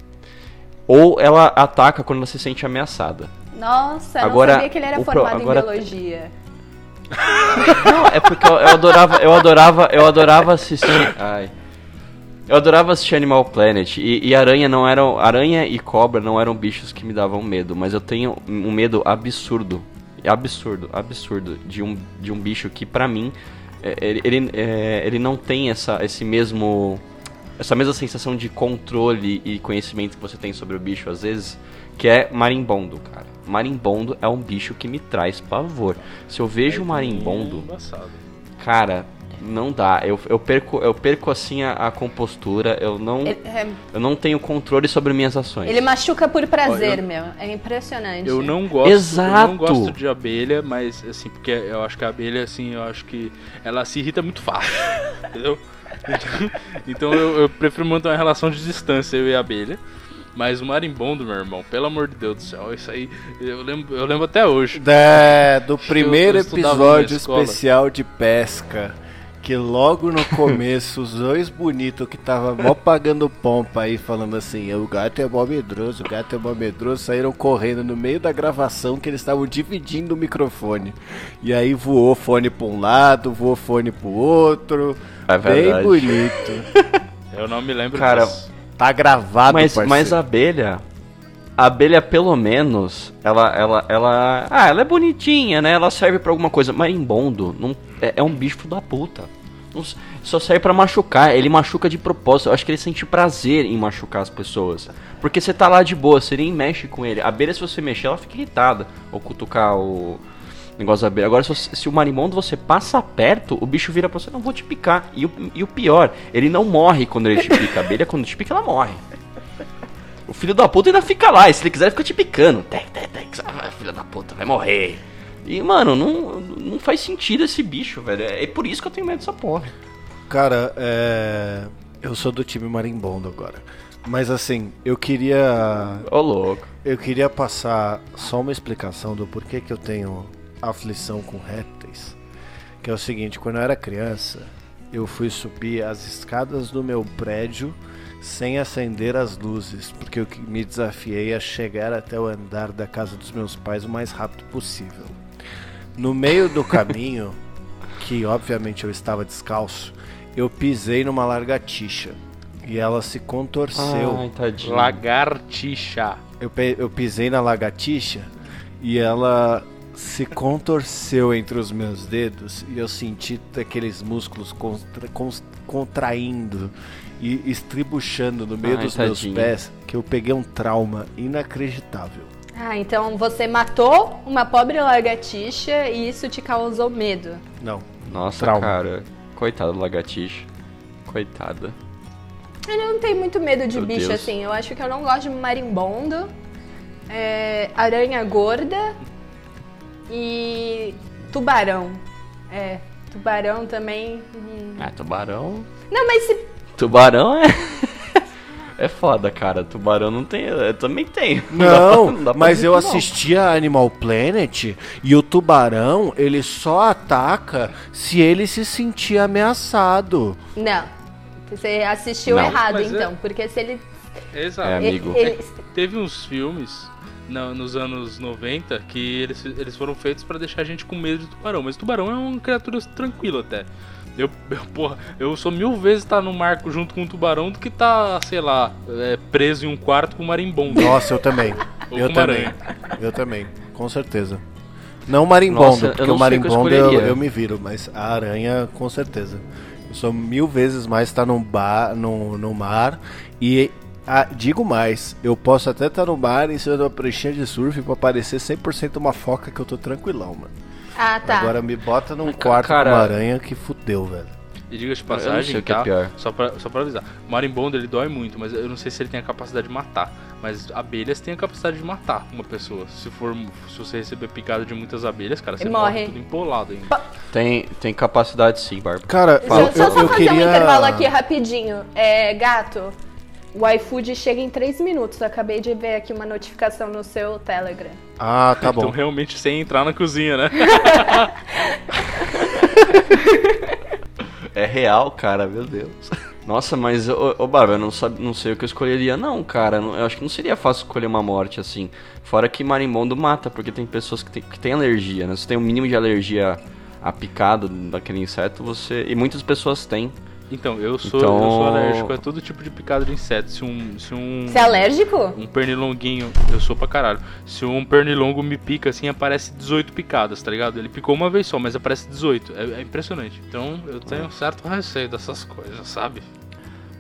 Ou ela ataca quando ela se sente ameaçada. Nossa, Agora, não sabia que ele era pro- formado agora- em biologia. Não, é porque eu, eu adorava, eu adorava, eu adorava assistir. Ai. Eu adorava assistir Animal Planet e, e aranha não eram, aranha e cobra não eram bichos que me davam medo, mas eu tenho um medo absurdo, absurdo, absurdo de um, de um bicho que pra mim ele, ele, é, ele não tem essa, esse mesmo, essa mesma sensação de controle e conhecimento que você tem sobre o bicho às vezes, que é marimbondo, cara. Marimbondo é um bicho que me traz pavor. Se eu vejo um marimbondo, Embaçado. cara, não dá. Eu, eu perco, eu perco assim a, a compostura. Eu não, Ele, é, eu não tenho controle sobre minhas ações. ele machuca por prazer, Ó, eu- meu. É impressionante. Eu não gosto, Exato. eu não gosto de abelha, mas assim, porque eu acho que a abelha, assim, eu acho que ela se irrita muito fácil, entendeu? Então, então eu, eu prefiro manter uma relação de distância, eu e a abelha. Mas o marimbondo, meu irmão, pelo amor de Deus do céu, isso aí, eu lembro, eu lembro até hoje. É, do primeiro eu estudava episódio especial de pesca, que logo no começo os dois bonitos que tava mó pagando pompa aí, falando assim, o gato é mó medroso, o gato é mó medroso, saíram correndo no meio da gravação que eles estavam dividindo o microfone. E aí voou fone pra um lado, voou fone pro outro. É bem bonito. Eu não me lembro Cara, disso. Tá gravado, mas, parceiro. mas a abelha. A abelha, pelo menos, ela, ela, ela. Ah, ela é bonitinha, né? Ela serve pra alguma coisa. Marimbondo não, é, é um bicho da puta. Só serve pra machucar. Ele machuca de propósito. Eu acho que ele sente prazer em machucar as pessoas. Porque você tá lá de boa, você nem mexe com ele. A abelha, se você mexer, ela fica irritada. Ou cutucar o negócio da abelha. Agora, se, você- se o marimbondo você passa perto, o bicho vira pra você, não vou te picar. E o, e o pior, ele não morre quando ele te pica. A abelha, quando te pica, ela morre. O filho da puta ainda fica lá, e se ele quiser, ele fica te picando. Ah, filho da puta, vai morrer. E, mano, não, não faz sentido esse bicho, velho. É por isso que eu tenho medo dessa porra. Cara, é... eu sou do time marimbondo agora. Mas assim, eu queria Ô, louco. Eu queria passar só uma explicação do porquê que eu tenho aflição com répteis. Que é o seguinte, quando eu era criança, eu fui subir as escadas do meu prédio sem acender as luzes, porque eu me desafiei a chegar até o andar da casa dos meus pais o mais rápido possível. No meio do caminho, que obviamente eu estava descalço, eu pisei numa largatixa e ela se contorceu. Ai, tadinho. Lagartixa. Eu, eu pisei na lagartixa e ela se contorceu entre os meus dedos e eu senti aqueles músculos contra- contraindo e estribuchando no meio Ai, dos tadinho. meus pés que eu peguei um trauma inacreditável. Ah, então você matou uma pobre lagartixa e isso te causou medo. Não. Nossa, Trauma. cara. Coitado do lagartixa. Coitada. Eu não tenho muito medo de Meu bicho Deus. assim. Eu acho que eu não gosto de marimbondo, é, aranha gorda e tubarão. É, tubarão também. hum. Ah, tubarão. Não, mas se. Tubarão é. É foda, cara. Tubarão não tem. Eu também tem. Não, dá pra mas dizer eu que não. assistia Animal Planet e o tubarão, ele só ataca se ele se sentir ameaçado. Não. Você assistiu Não. errado, Mas é- então. Porque se ele. Exato. É, amigo. ele- Teve uns filmes na- nos anos 90 que eles, eles foram feitos pra deixar a gente com medo de tubarão. Mas tubarão é uma criatura tranquila até. Eu, eu, porra, eu sou mil vezes estar no mar junto com um tubarão do que tá, sei lá, é, preso em um quarto com um marimbondo. Nossa, eu também. Eu também. aranha. Eu também, com certeza. Não marimbondo, Nossa, eu porque o o eu marimbondo eu, escolheria. eu me viro, mas a aranha, com certeza. Eu sou mil vezes mais estar num bar, no, no mar e ah, digo mais, eu posso até estar no mar em cima de uma pranchinha de surf pra parecer 100% uma foca que eu tô tranquilão, mano. Ah, tá. Agora me bota num quarto cara- com uma aranha que fudeu, velho. E diga de passagem, o que é tá? pior. Só pra, só pra avisar. O marimbondo ele dói muito, mas eu não sei se ele tem a capacidade de matar. Mas abelhas têm a capacidade de matar uma pessoa. Se for se você receber picada de muitas abelhas, cara, você morre, morre. tudo empolado ainda. Tem, tem capacidade sim, Barba. Cara, eu eu, só, eu, só eu fazer queria... um intervalo aqui rapidinho. É, gato, o iFood chega em 3 minutos. Eu acabei de ver aqui uma notificação no seu Telegram. Ah, tá Então bom. realmente sem entrar na cozinha, né? É real, cara, meu Deus. Nossa, mas, ô, ô Barba, eu não, sabe, não sei o que eu escolheria, não, cara. Não- Eu acho que não seria fácil escolher uma morte assim. Fora que marimbondo mata, porque tem pessoas que tem, que tem alergia, né? Se tem um mínimo de alergia a picada daquele inseto, você. E muitas pessoas têm. Então, eu sou, Então- eu sou alérgico a todo tipo de picada de inseto. Se um. Se um Você é alérgico? Um pernilonguinho, eu sou pra caralho. Se um pernilongo me pica assim, aparece 18 picadas, tá ligado? Ele picou uma vez só, mas aparece 18. É, é impressionante. Então eu tenho um certo receio dessas coisas, sabe?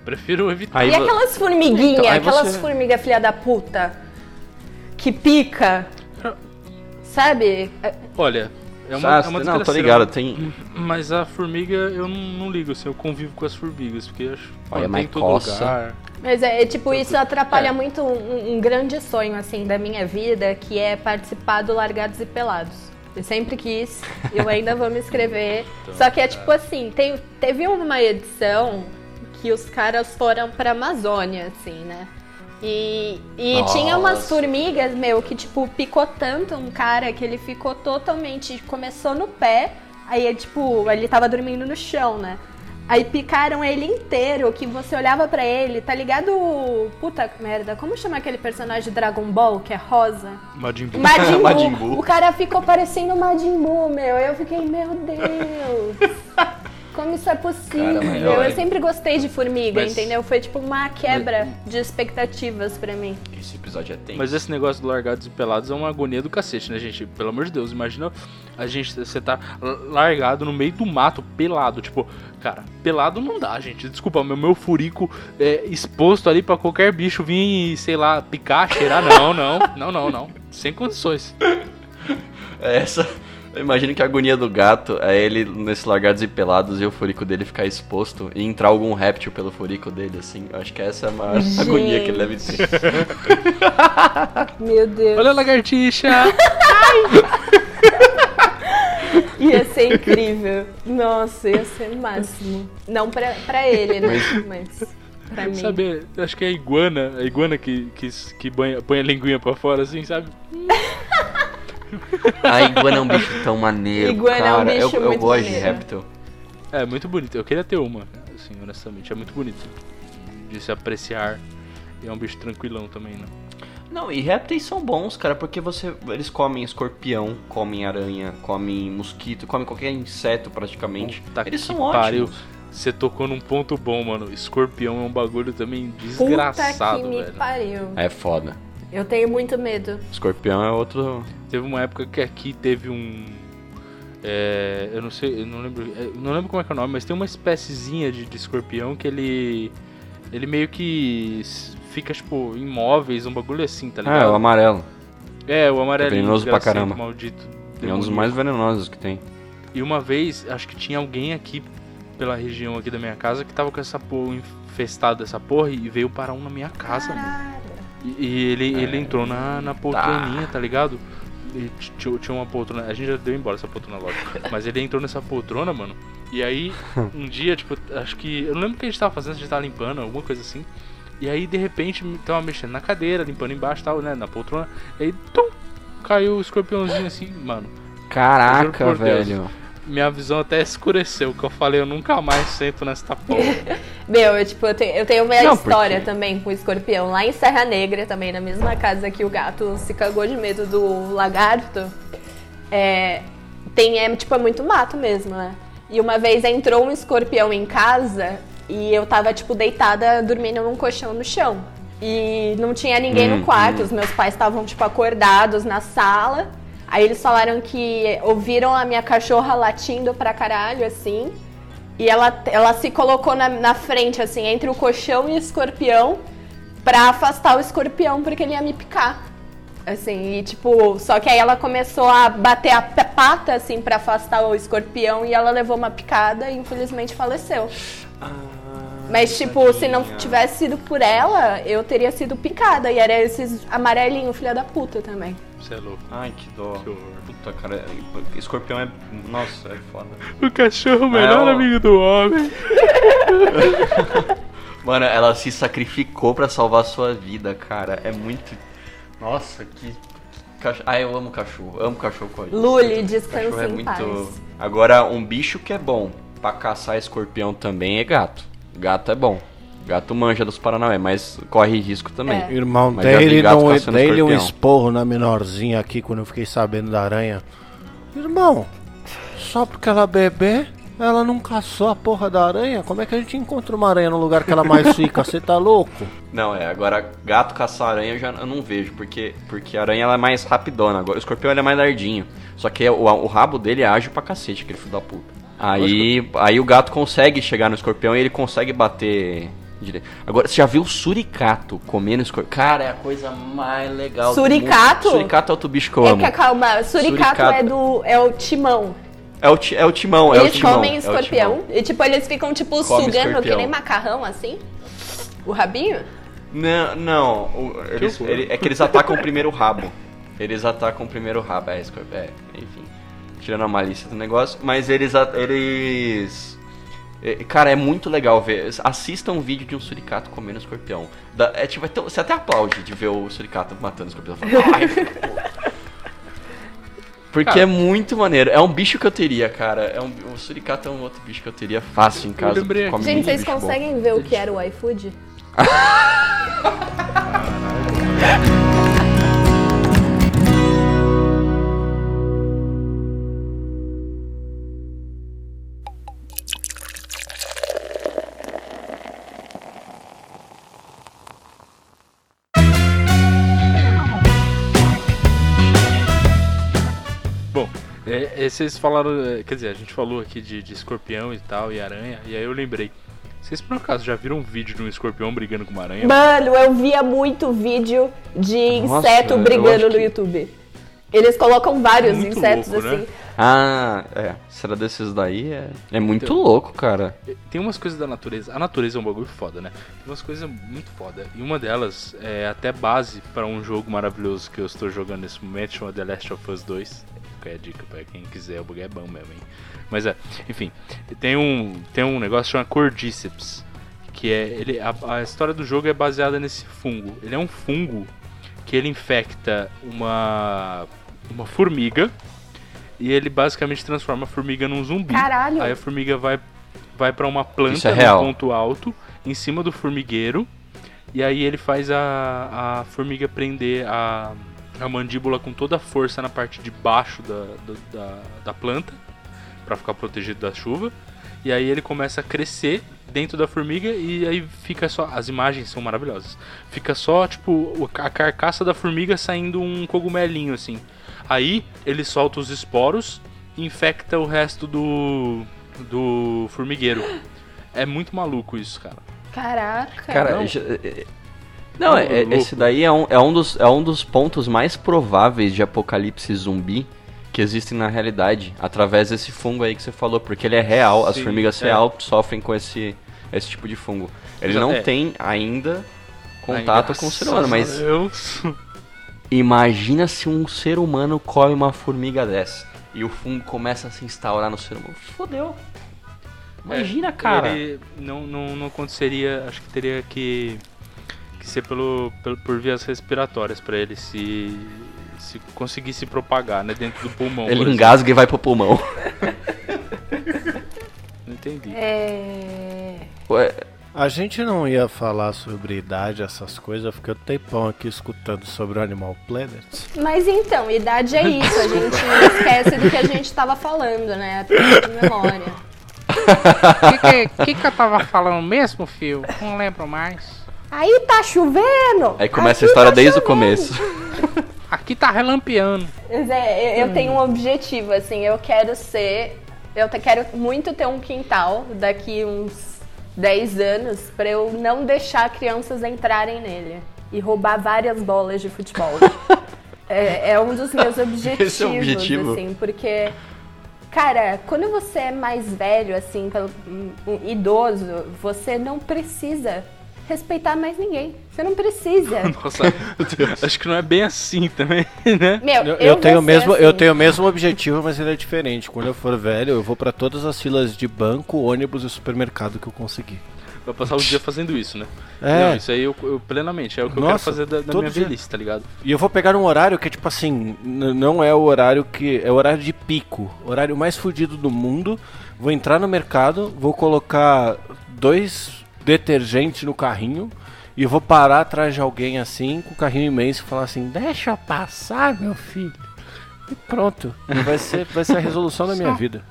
Prefiro evitar. Aí e aquelas formiguinhas, Então, aquelas você- formigas filha da puta, que pica, sabe? É- Olha, é uma, Ah, é uma não, tô ligado, tem. Mas a formiga eu não, não ligo, assim, eu convivo com as formigas, porque eu acho Olha, tem todo coça. lugar. Mas é, é, tipo, isso atrapalha É. muito um, um grande sonho, assim, da minha vida, que é participar do Largados e Pelados. Eu sempre quis, eu ainda vou me inscrever. Só que é tipo assim, tem, teve uma edição que os caras foram pra Amazônia, assim, né? E, e tinha umas formigas, meu, que tipo, picou tanto um cara que ele ficou totalmente. Começou no pé, aí tipo, ele tava dormindo no chão, né? Aí picaram ele inteiro, que você olhava pra ele, tá ligado? Puta merda, como chama aquele personagem de Dragon Ball que é rosa? Majin Buu. Majin Buu. Majin Buu. O cara ficou parecendo Majin Buu, meu. Eu fiquei, meu Deus. Como isso é possível? Cara, mas eu olha- sempre gostei de formiga, Mas- entendeu? Foi tipo uma quebra de expectativas pra mim. Esse episódio é tenso. Mas esse negócio do largados e pelados é uma agonia do cacete, né, gente? Pelo amor de Deus, imagina a gente, você tá largado no meio do mato, pelado. Tipo, cara, pelado não dá, gente. Desculpa, meu, meu furico é exposto ali pra qualquer bicho vir e, sei lá, picar, cheirar. Não, não, não, não, não. Sem condições. É Essa. Eu imagino que a agonia do gato é ele nesses largados e pelados e o furico dele ficar exposto e entrar algum réptil pelo furico dele, assim. Eu acho que essa é a maior Gente. agonia que ele deve ter. Meu Deus. Olha a lagartixa! Ia ser incrível. Nossa, ia ser máximo. Não pra, pra ele, né? Mas, pra mim. Sabe, acho que é a iguana, a iguana que, que, que banha- põe a linguinha pra fora, assim, sabe? A iguana é um bicho tão maneiro, Iguana é um cara. bicho eu, eu muito gosto de maneiro. réptil. É, muito bonito. Eu queria ter uma, assim, honestamente. É muito bonito de se apreciar. E é um bicho tranquilão também, né? Não, e répteis são bons, cara, porque você eles comem escorpião, comem aranha, comem mosquito, comem qualquer inseto praticamente. Puta eles são pariu. ótimos. Você tocou num ponto bom, mano. Escorpião é um bagulho também Puta desgraçado, que me velho. pariu. É foda. Eu tenho muito medo. Escorpião é outro. Teve uma época que aqui teve um. é, eu não sei, eu não lembro. eu não lembro como é que é o nome, mas tem uma espéciezinha de, de escorpião que ele. Ele meio que fica, tipo, imóveis, um bagulho assim, tá Ah, ligado? é o amarelo. É, o amarelo. venenoso pra caramba. Maldito. É um dos mais venenosos que tem. E uma vez, acho que tinha alguém aqui pela região aqui da minha casa que tava com essa porra infestado dessa porra e veio parar um na minha casa, mano. E, e ele, É. ele entrou na, na poltroninha, tá, ligado? E tinha, uma poltrona. A gente já deu embora essa poltrona logo. Mas ele entrou nessa poltrona, mano. E aí, um dia, tipo, acho que. Eu não lembro o que a gente tava fazendo, se a gente tava limpando, alguma coisa assim. E aí, de repente, tava mexendo na cadeira, limpando embaixo e tal, né? Na poltrona. E aí, tum! Caiu o escorpiãozinho assim, mano. Caraca, por Deus. Minha visão até escureceu, que eu falei, eu nunca mais sento nesta porra. Meu, eu, tipo, eu, tenho, eu tenho uma Não, história porque- também com o escorpião. Lá em Serra Negra, também, na mesma casa que o gato se cagou de medo do lagarto. É, tem, é, tipo, é muito mato mesmo, né? E uma vez entrou um escorpião em casa e eu tava, tipo, deitada, dormindo num colchão no chão. E não tinha ninguém Hum, no quarto, os meus pais estavam, tipo, acordados na sala. Aí eles falaram que ouviram a minha cachorra latindo pra caralho, assim. E ela, ela se colocou na, na frente, assim, entre o colchão e o escorpião, pra afastar o escorpião, porque ele ia me picar. Assim, e tipo, só que aí ela começou a bater a pata, assim, pra afastar o escorpião, e ela levou uma picada e infelizmente faleceu. Mas, tipo, se não tivesse sido por ela, eu teria sido picada. E era esses amarelinhos, filha da puta também. Você é louco. Ai, que dó. Que horror. Puta, cara. Escorpião é. Nossa, é foda. O cachorro, o melhor É, amigo do homem. Mano, ela se sacrificou pra salvar a sua vida, cara. É muito. Nossa, que. Cach... Ah, eu amo cachorro. Amo cachorro com a gente. Lully, Cachorro descanse é muito. paz. Agora, um bicho que é bom pra caçar escorpião também é gato. Gato é bom. Gato manja dos Paranauê, mas corre risco também. É. Irmão, Mas dei-lhe gato um, um esporro na menorzinha aqui quando eu fiquei sabendo da aranha. Irmão, só porque ela bebê, ela não caçou a porra da aranha? Como é que a gente encontra uma aranha no lugar que ela mais fica? Você tá louco? Não, é, agora gato caçar aranha eu já eu não vejo, porque, porque a aranha ela é mais rapidona, agora o escorpião ele é mais lardinho. Só que o, o rabo dele é ágil pra cacete, aquele filho da puta. Aí, aí o gato consegue chegar no escorpião e ele consegue bater direito. Agora, você já viu o suricato comendo escorpião? Cara, é a coisa mais legal Suricato? do mundo. Suricato é outro bicho que eu É amo. que, calma, suricato, Suricato. é do. é o timão. É o, ti- é o timão, é o eles timão. comem é o escorpião. timão. e tipo, eles ficam, tipo, Come sugando que escorpião. nem macarrão, assim. O rabinho? Não, não. o- eles- ele- é que eles atacam primeiro o rabo. Eles atacam primeiro o rabo, é, escorp- é, enfim. Tirando a malícia do negócio. Mas eles. eles é, cara, é muito legal ver. Assista um vídeo de um suricato comendo escorpião. Da- é, tipo, é tão- você até aplaude de ver o suricato matando o escorpião. Porque Cara. é muito maneiro. É um bicho que eu teria, cara. É um, o suricato é um outro bicho que eu teria fácil em casa. Gente, vocês bicho bom. conseguem ver o que era o iFood? é, vocês falaram. é, Quer dizer, a gente falou aqui de, de escorpião e tal, e aranha, e aí eu lembrei. Vocês por acaso já viram um vídeo de um escorpião brigando com uma aranha? Mano, eu via muito vídeo de Nossa, inseto brigando no que- YouTube. Eles colocam vários Muito insetos louco, assim. né? Ah, é. Será desses daí? É, é muito louco, cara. Tem umas coisas da natureza. A natureza é um bagulho foda, né? Tem umas coisas muito foda. E uma delas é até base para um jogo maravilhoso que eu estou jogando nesse momento, chama The Last of Us 2. Fica a dica pra quem quiser, o bagulho é bom mesmo, hein? Mas é, enfim. Tem um, tem um negócio chamado Cordyceps. Que é. Ele, a, a história do jogo é baseada nesse fungo. Ele é um fungo que ele infecta uma. uma formiga. E ele basicamente transforma a formiga num zumbi. Caralho. Aí a formiga vai vai pra uma planta é num ponto alto, em cima do formigueiro, e aí ele faz a, a formiga prender a, a mandíbula com toda a força na parte de baixo da, da, da planta, pra ficar protegido da chuva. E aí ele começa a crescer dentro da formiga e aí fica só. As imagens são maravilhosas. Fica só, tipo, a carcaça da formiga saindo um cogumelinho assim. Aí ele solta os esporos e infecta o resto do. do formigueiro. É muito maluco isso, cara. Caraca. Cara, não. É- é- não, é- é- esse daí é um, é, um dos, é um dos pontos mais prováveis de apocalipse zumbi que existem na realidade, através desse fungo aí que você falou, porque ele é real, as Sim, formigas é. real sofrem com esse, esse tipo de fungo. Ele Já- não é. tem ainda contato Ai, com o ser humano, mas Deus. imagina se um ser humano come uma formiga dessa e o fungo começa a se instaurar no ser humano. Fodeu. Imagina, É, cara. Ele não, não, não aconteceria. Acho que teria que, que ser pelo, pelo, por vias respiratórias pra ele se, se conseguir se propagar, né? Dentro do pulmão. Ele engasga e vai pro pulmão. Não entendi. É. Ué, A gente não ia falar sobre idade, essas coisas, eu fiquei um tempão aqui escutando sobre o Animal Planet. Mas então, idade é isso. A gente não esquece do que a gente tava falando, né? De memória. O que, que, que que eu tava falando mesmo, fio? Não lembro mais. Aí tá chovendo! Aí começa a história tá desde o chovendo. começo. Aqui tá relampeando. É, eu, eu tenho um objetivo, assim, eu quero ser. Eu quero muito ter um quintal daqui uns 10 anos pra eu não deixar crianças entrarem nele e roubar várias bolas de futebol. é, é um dos meus objetivos, Esse é o objetivo? assim, porque. Cara, quando você é mais velho, assim, pelo- um, um idoso, você não precisa respeitar mais ninguém. Você não precisa. Nossa, acho que não é bem assim também, né? Meu, Eu, eu, eu tenho mesmo, eu assim. tenho o mesmo objetivo, mas ele é diferente. Quando eu for velho, eu vou pra todas as filas de banco, ônibus e supermercado que eu conseguir. Vai passar o dia fazendo isso, né? É. Não, isso aí eu, eu plenamente. É o que eu Nossa, quero fazer da, da minha dia. velhice, tá ligado? E eu vou pegar um horário que é tipo assim, não é o horário que. É o horário de pico. Horário mais fudido do mundo. Vou entrar no mercado, vou colocar dois detergentes no carrinho e vou parar atrás de alguém assim, com o carrinho imenso, e falar assim, deixa eu passar, meu filho. E pronto. Vai ser, vai ser a resolução da minha vida.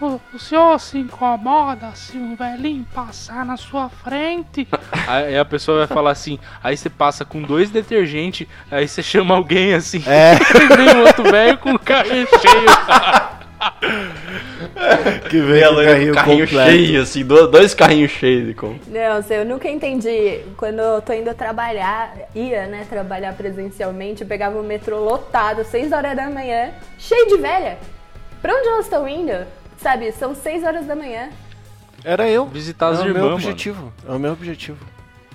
O, o senhor se incomoda se um velhinho passar na sua frente? Aí a pessoa vai falar assim, aí você passa com dois detergentes, aí você chama alguém assim, É. e vem um outro velho com o carrinho cheio. Que vem Ela é um carrinho cheio, assim, do- dois carrinhos cheios de com. Não, sei, eu nunca entendi. Quando eu tô indo trabalhar, ia, né, trabalhar presencialmente, eu pegava o metrô lotado, 6 horas da manhã, cheio de velha. Pra onde elas estão indo? Sabe, são 6 horas da manhã. Era eu. Visitar as é o meu irmãs, mano. objetivo. É o meu objetivo.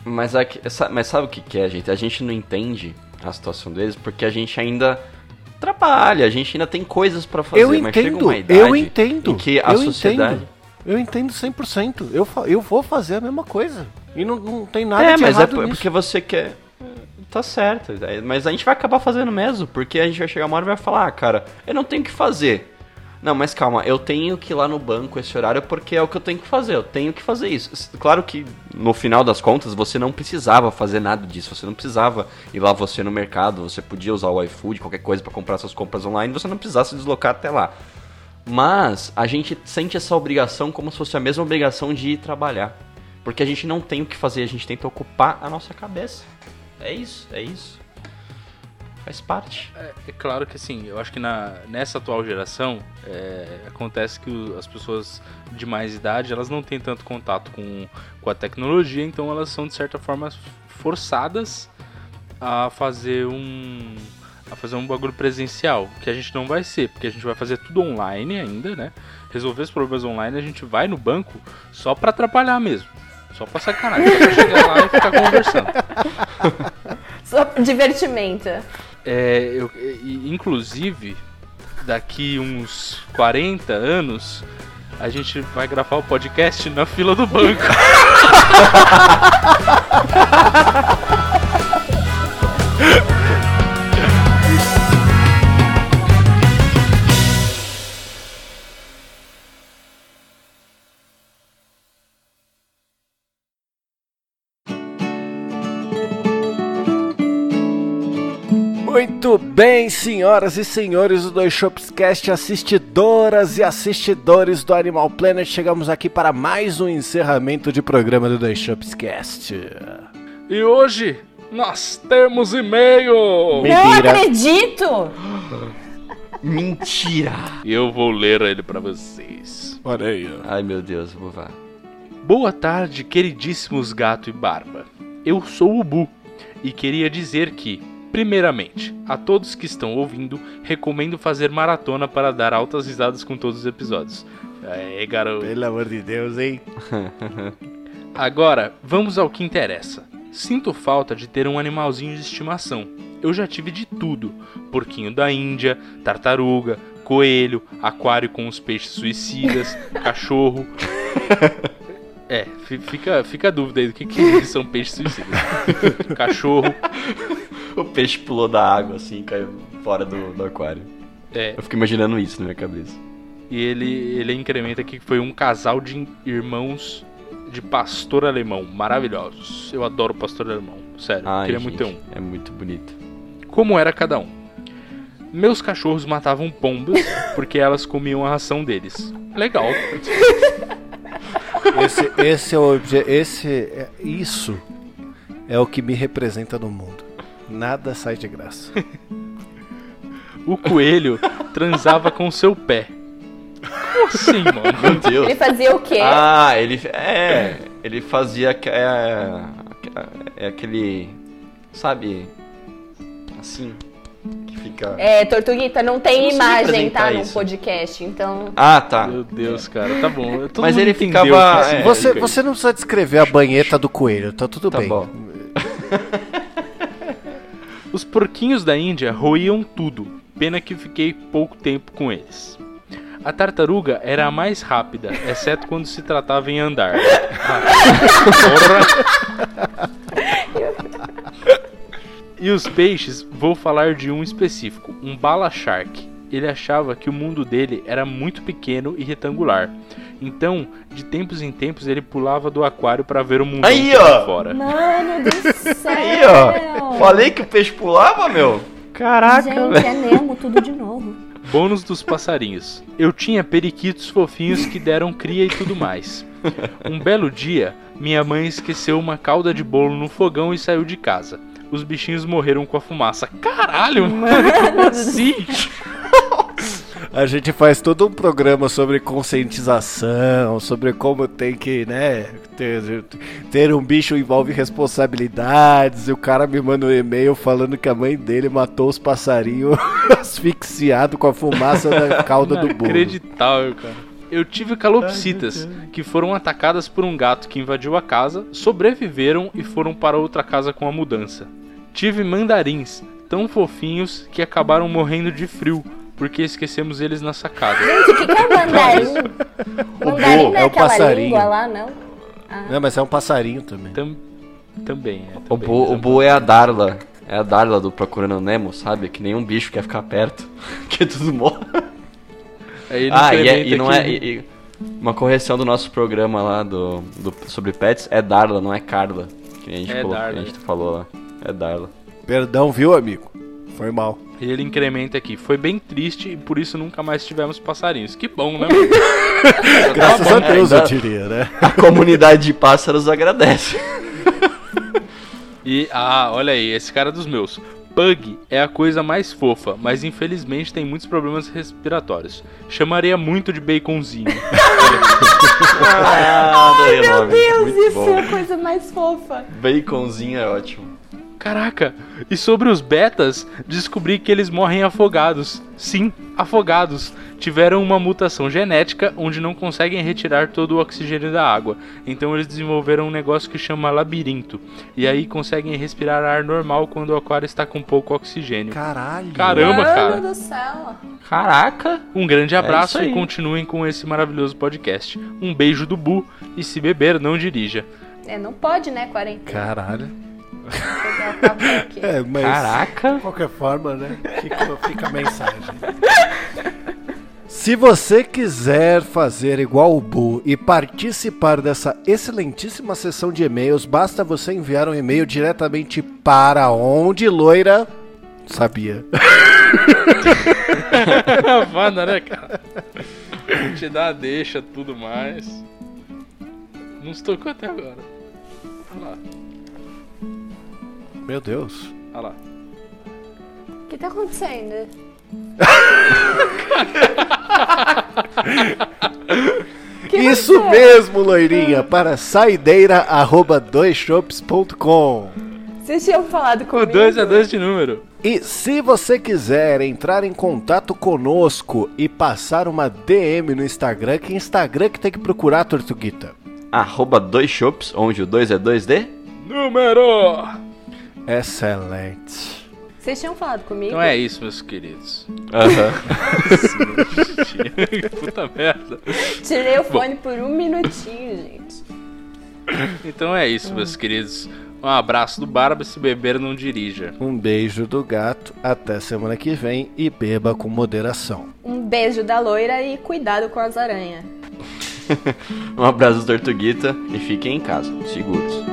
Mas, sa- mas sabe o que, que é, gente? A gente não entende a situação deles porque a gente ainda trabalha, a gente ainda tem coisas pra fazer. eu mas chega entendo, eu entendo. que a eu sociedade. Entendo, eu entendo 100%. Eu, eu vou fazer a mesma coisa. E não, não tem nada É, de mas é errado por- nisso. porque você quer. Tá certo, é, mas a gente vai acabar fazendo mesmo, porque a gente vai chegar uma hora e vai falar, ah, cara, eu não tenho o que fazer. Não, mas calma, eu tenho que ir lá no banco esse horário porque é o que eu tenho que fazer, eu tenho que fazer isso. Claro que no final das contas você não precisava fazer nada disso, você não precisava ir lá você no mercado, você podia usar o iFood, qualquer coisa para comprar suas compras online, você não precisava se deslocar até lá. Mas a gente sente essa obrigação como se fosse a mesma obrigação de ir trabalhar. Porque a gente não tem o que fazer, a gente tenta ocupar a nossa cabeça. É isso, é isso. Faz parte. É, é claro que assim, eu acho que na, nessa atual geração é, acontece que o- as pessoas de mais idade elas não têm tanto contato com, com a tecnologia, então elas são de certa forma forçadas a fazer um a fazer um bagulho presencial, que a gente não vai ser, porque a gente vai fazer tudo online ainda, né? Resolver os problemas online, a gente vai no banco só pra atrapalhar mesmo. Só pra sacanagem, só pra chegar lá e ficar conversando. Só divertimento. É, eu, inclusive, daqui uns 40 anos, a gente vai gravar o podcast na fila do banco. Muito bem, senhoras e senhores do Dois Shopscast, assistidoras e assistidores do Animal Planet, chegamos aqui para mais um encerramento de programa do Dois Shopscast. E hoje nós temos e-mail! Não Mentira. acredito! Mentira! Eu vou ler ele pra vocês. Olha aí, ó. Ai meu Deus, vou vá. Boa tarde, queridíssimos gato e barba. Eu sou o Bu e queria dizer que, primeiramente, a todos que estão ouvindo, recomendo fazer maratona para dar altas risadas com todos os episódios. É, garoto. Pelo amor de Deus, hein? Agora, vamos ao que interessa. Sinto falta de ter um animalzinho de estimação. Eu já tive de tudo: porquinho da Índia, tartaruga, coelho, aquário com os peixes suicidas, cachorro. É, fi- fica, fica a dúvida aí do que, que são peixes suicidas. cachorro, O peixe pulou da água assim e caiu fora do, do aquário. é, Eu fico imaginando isso na minha cabeça. e ele, ele incrementa aqui que foi um casal de irmãos de pastor alemão, maravilhosos. Eu adoro pastor alemão, sério, Ai, queria gente, muito ter um. É muito bonito. Como era cada um? Meus cachorros matavam pombas porque elas comiam a ração deles. Legal. Esse, esse é o esse é- isso é o que me representa no mundo. Nada sai de graça. O coelho transava com seu pé. Como assim, mano? Meu Deus. Ele fazia o quê? Ah, ele. É. Ele fazia. É, é aquele. Sabe? Assim. Que fica. É, Tortuguita, não tem imagem, tá? No isso. podcast, então. Ah, tá. Meu Deus, cara, tá bom. Todo Mas ele entendeu ficava- o que é, significa Você, isso. você não precisa descrever a banheta do coelho, tá tudo Tá bem. bom. Os porquinhos da Índia roíam tudo. Pena que fiquei pouco tempo com eles. A tartaruga era a mais rápida, exceto quando se tratava em andar. E os peixes, vou falar de um específico, um bala shark. Ele achava que o mundo dele era muito pequeno e retangular. Então, de tempos em tempos, ele pulava do aquário para ver o mundo Aí, ó. fora. Mano do céu! Aí, ó. Falei que o peixe pulava, meu. Caraca, Gente, é Nemo, tudo de novo. Bônus dos passarinhos. Eu tinha periquitos fofinhos que deram cria e tudo mais. Um belo dia, minha mãe esqueceu uma calda de bolo no fogão e saiu de casa. Os bichinhos morreram com a fumaça. Caralho, mano, como assim? A gente faz todo um programa sobre conscientização, sobre como tem que, né, ter, ter um bicho envolve responsabilidades. E o cara me manda um e-mail falando que a mãe dele matou os passarinhos asfixiado com a fumaça da cauda do bolo. Inacreditável, cara. Eu tive calopsitas, que foram atacadas por um gato que invadiu a casa, sobreviveram e foram para outra casa com a mudança. Tive mandarins, tão fofinhos que acabaram morrendo de frio, porque esquecemos eles na sacada. Gente, o que, que é o mandarim? mandarim não é, é o passarinho. língua lá, não? Não, mas é um passarinho também. Tam- também, é. O também, Bo, o também. Bo é a Darla. É a Darla do Procurando Nemo, sabe? Que nenhum bicho quer ficar perto. que tudo morre. Ah, e, é- e não é. e- e uma correção do nosso programa lá do, do- sobre pets é Darla, não é Carla. Que a gente, É colocou- Darla, que a gente é. falou lá. É Darla. Perdão, viu, amigo? Foi mal. E ele incrementa aqui. Foi bem triste e por isso nunca mais tivemos passarinhos. Que bom, né, mano? Graças bom, a Deus, ainda- eu diria, né? A comunidade de pássaros agradece. E, ah, olha aí, esse cara é dos meus. Pug é a coisa mais fofa, mas infelizmente tem muitos problemas respiratórios. Chamaria muito de baconzinho. ah, o nome. Deus, Muito isso bom. é a coisa mais fofa. Baconzinho é ótimo. Caraca, e sobre os betas, descobri que eles morrem afogados. Sim, afogados. Tiveram uma mutação genética onde não conseguem retirar todo o oxigênio da água. Então eles desenvolveram um negócio que chama labirinto. E aí conseguem respirar ar normal quando o aquário está com pouco oxigênio. Caralho. Caramba, Mano cara. do céu. Caraca. Um grande abraço isso e continuem com esse maravilhoso podcast. Um beijo do Bu e se beber, não dirija. É, não pode, né, quarentena. Caralho. É, mas Caraca. de qualquer forma, né? Fica, fica a mensagem. Se você quiser fazer igual o Bu e participar dessa excelentíssima sessão de e-mails, basta você enviar um e-mail diretamente para onde, loira? Sabia. Foda, né, cara? Te dá a deixa, tudo mais. Não se tocou até agora. Olha lá, Meu Deus. olha lá. O que tá acontecendo? Que Isso mesmo, loirinha, para saideira@doisshops.com. Vocês tinham falado O comigo? 2 é 2 de número. E se você quiser entrar em contato conosco e passar uma DM no Instagram, que Instagram que tem que procurar, Tortuguita? Arroba dois shops, onde o 2 é 2D. Número! Excelente. Vocês tinham falado comigo? Então é isso, meus queridos. Aham. Puta merda. Tirei o fone por um minutinho, gente. Então é isso, meus queridos. Um abraço do Barba, se beber não dirija. Um beijo do gato, até semana que vem e beba com moderação. Um beijo da loira e cuidado com as aranhas. Um abraço do Tortuguita e fiquem em casa, seguros.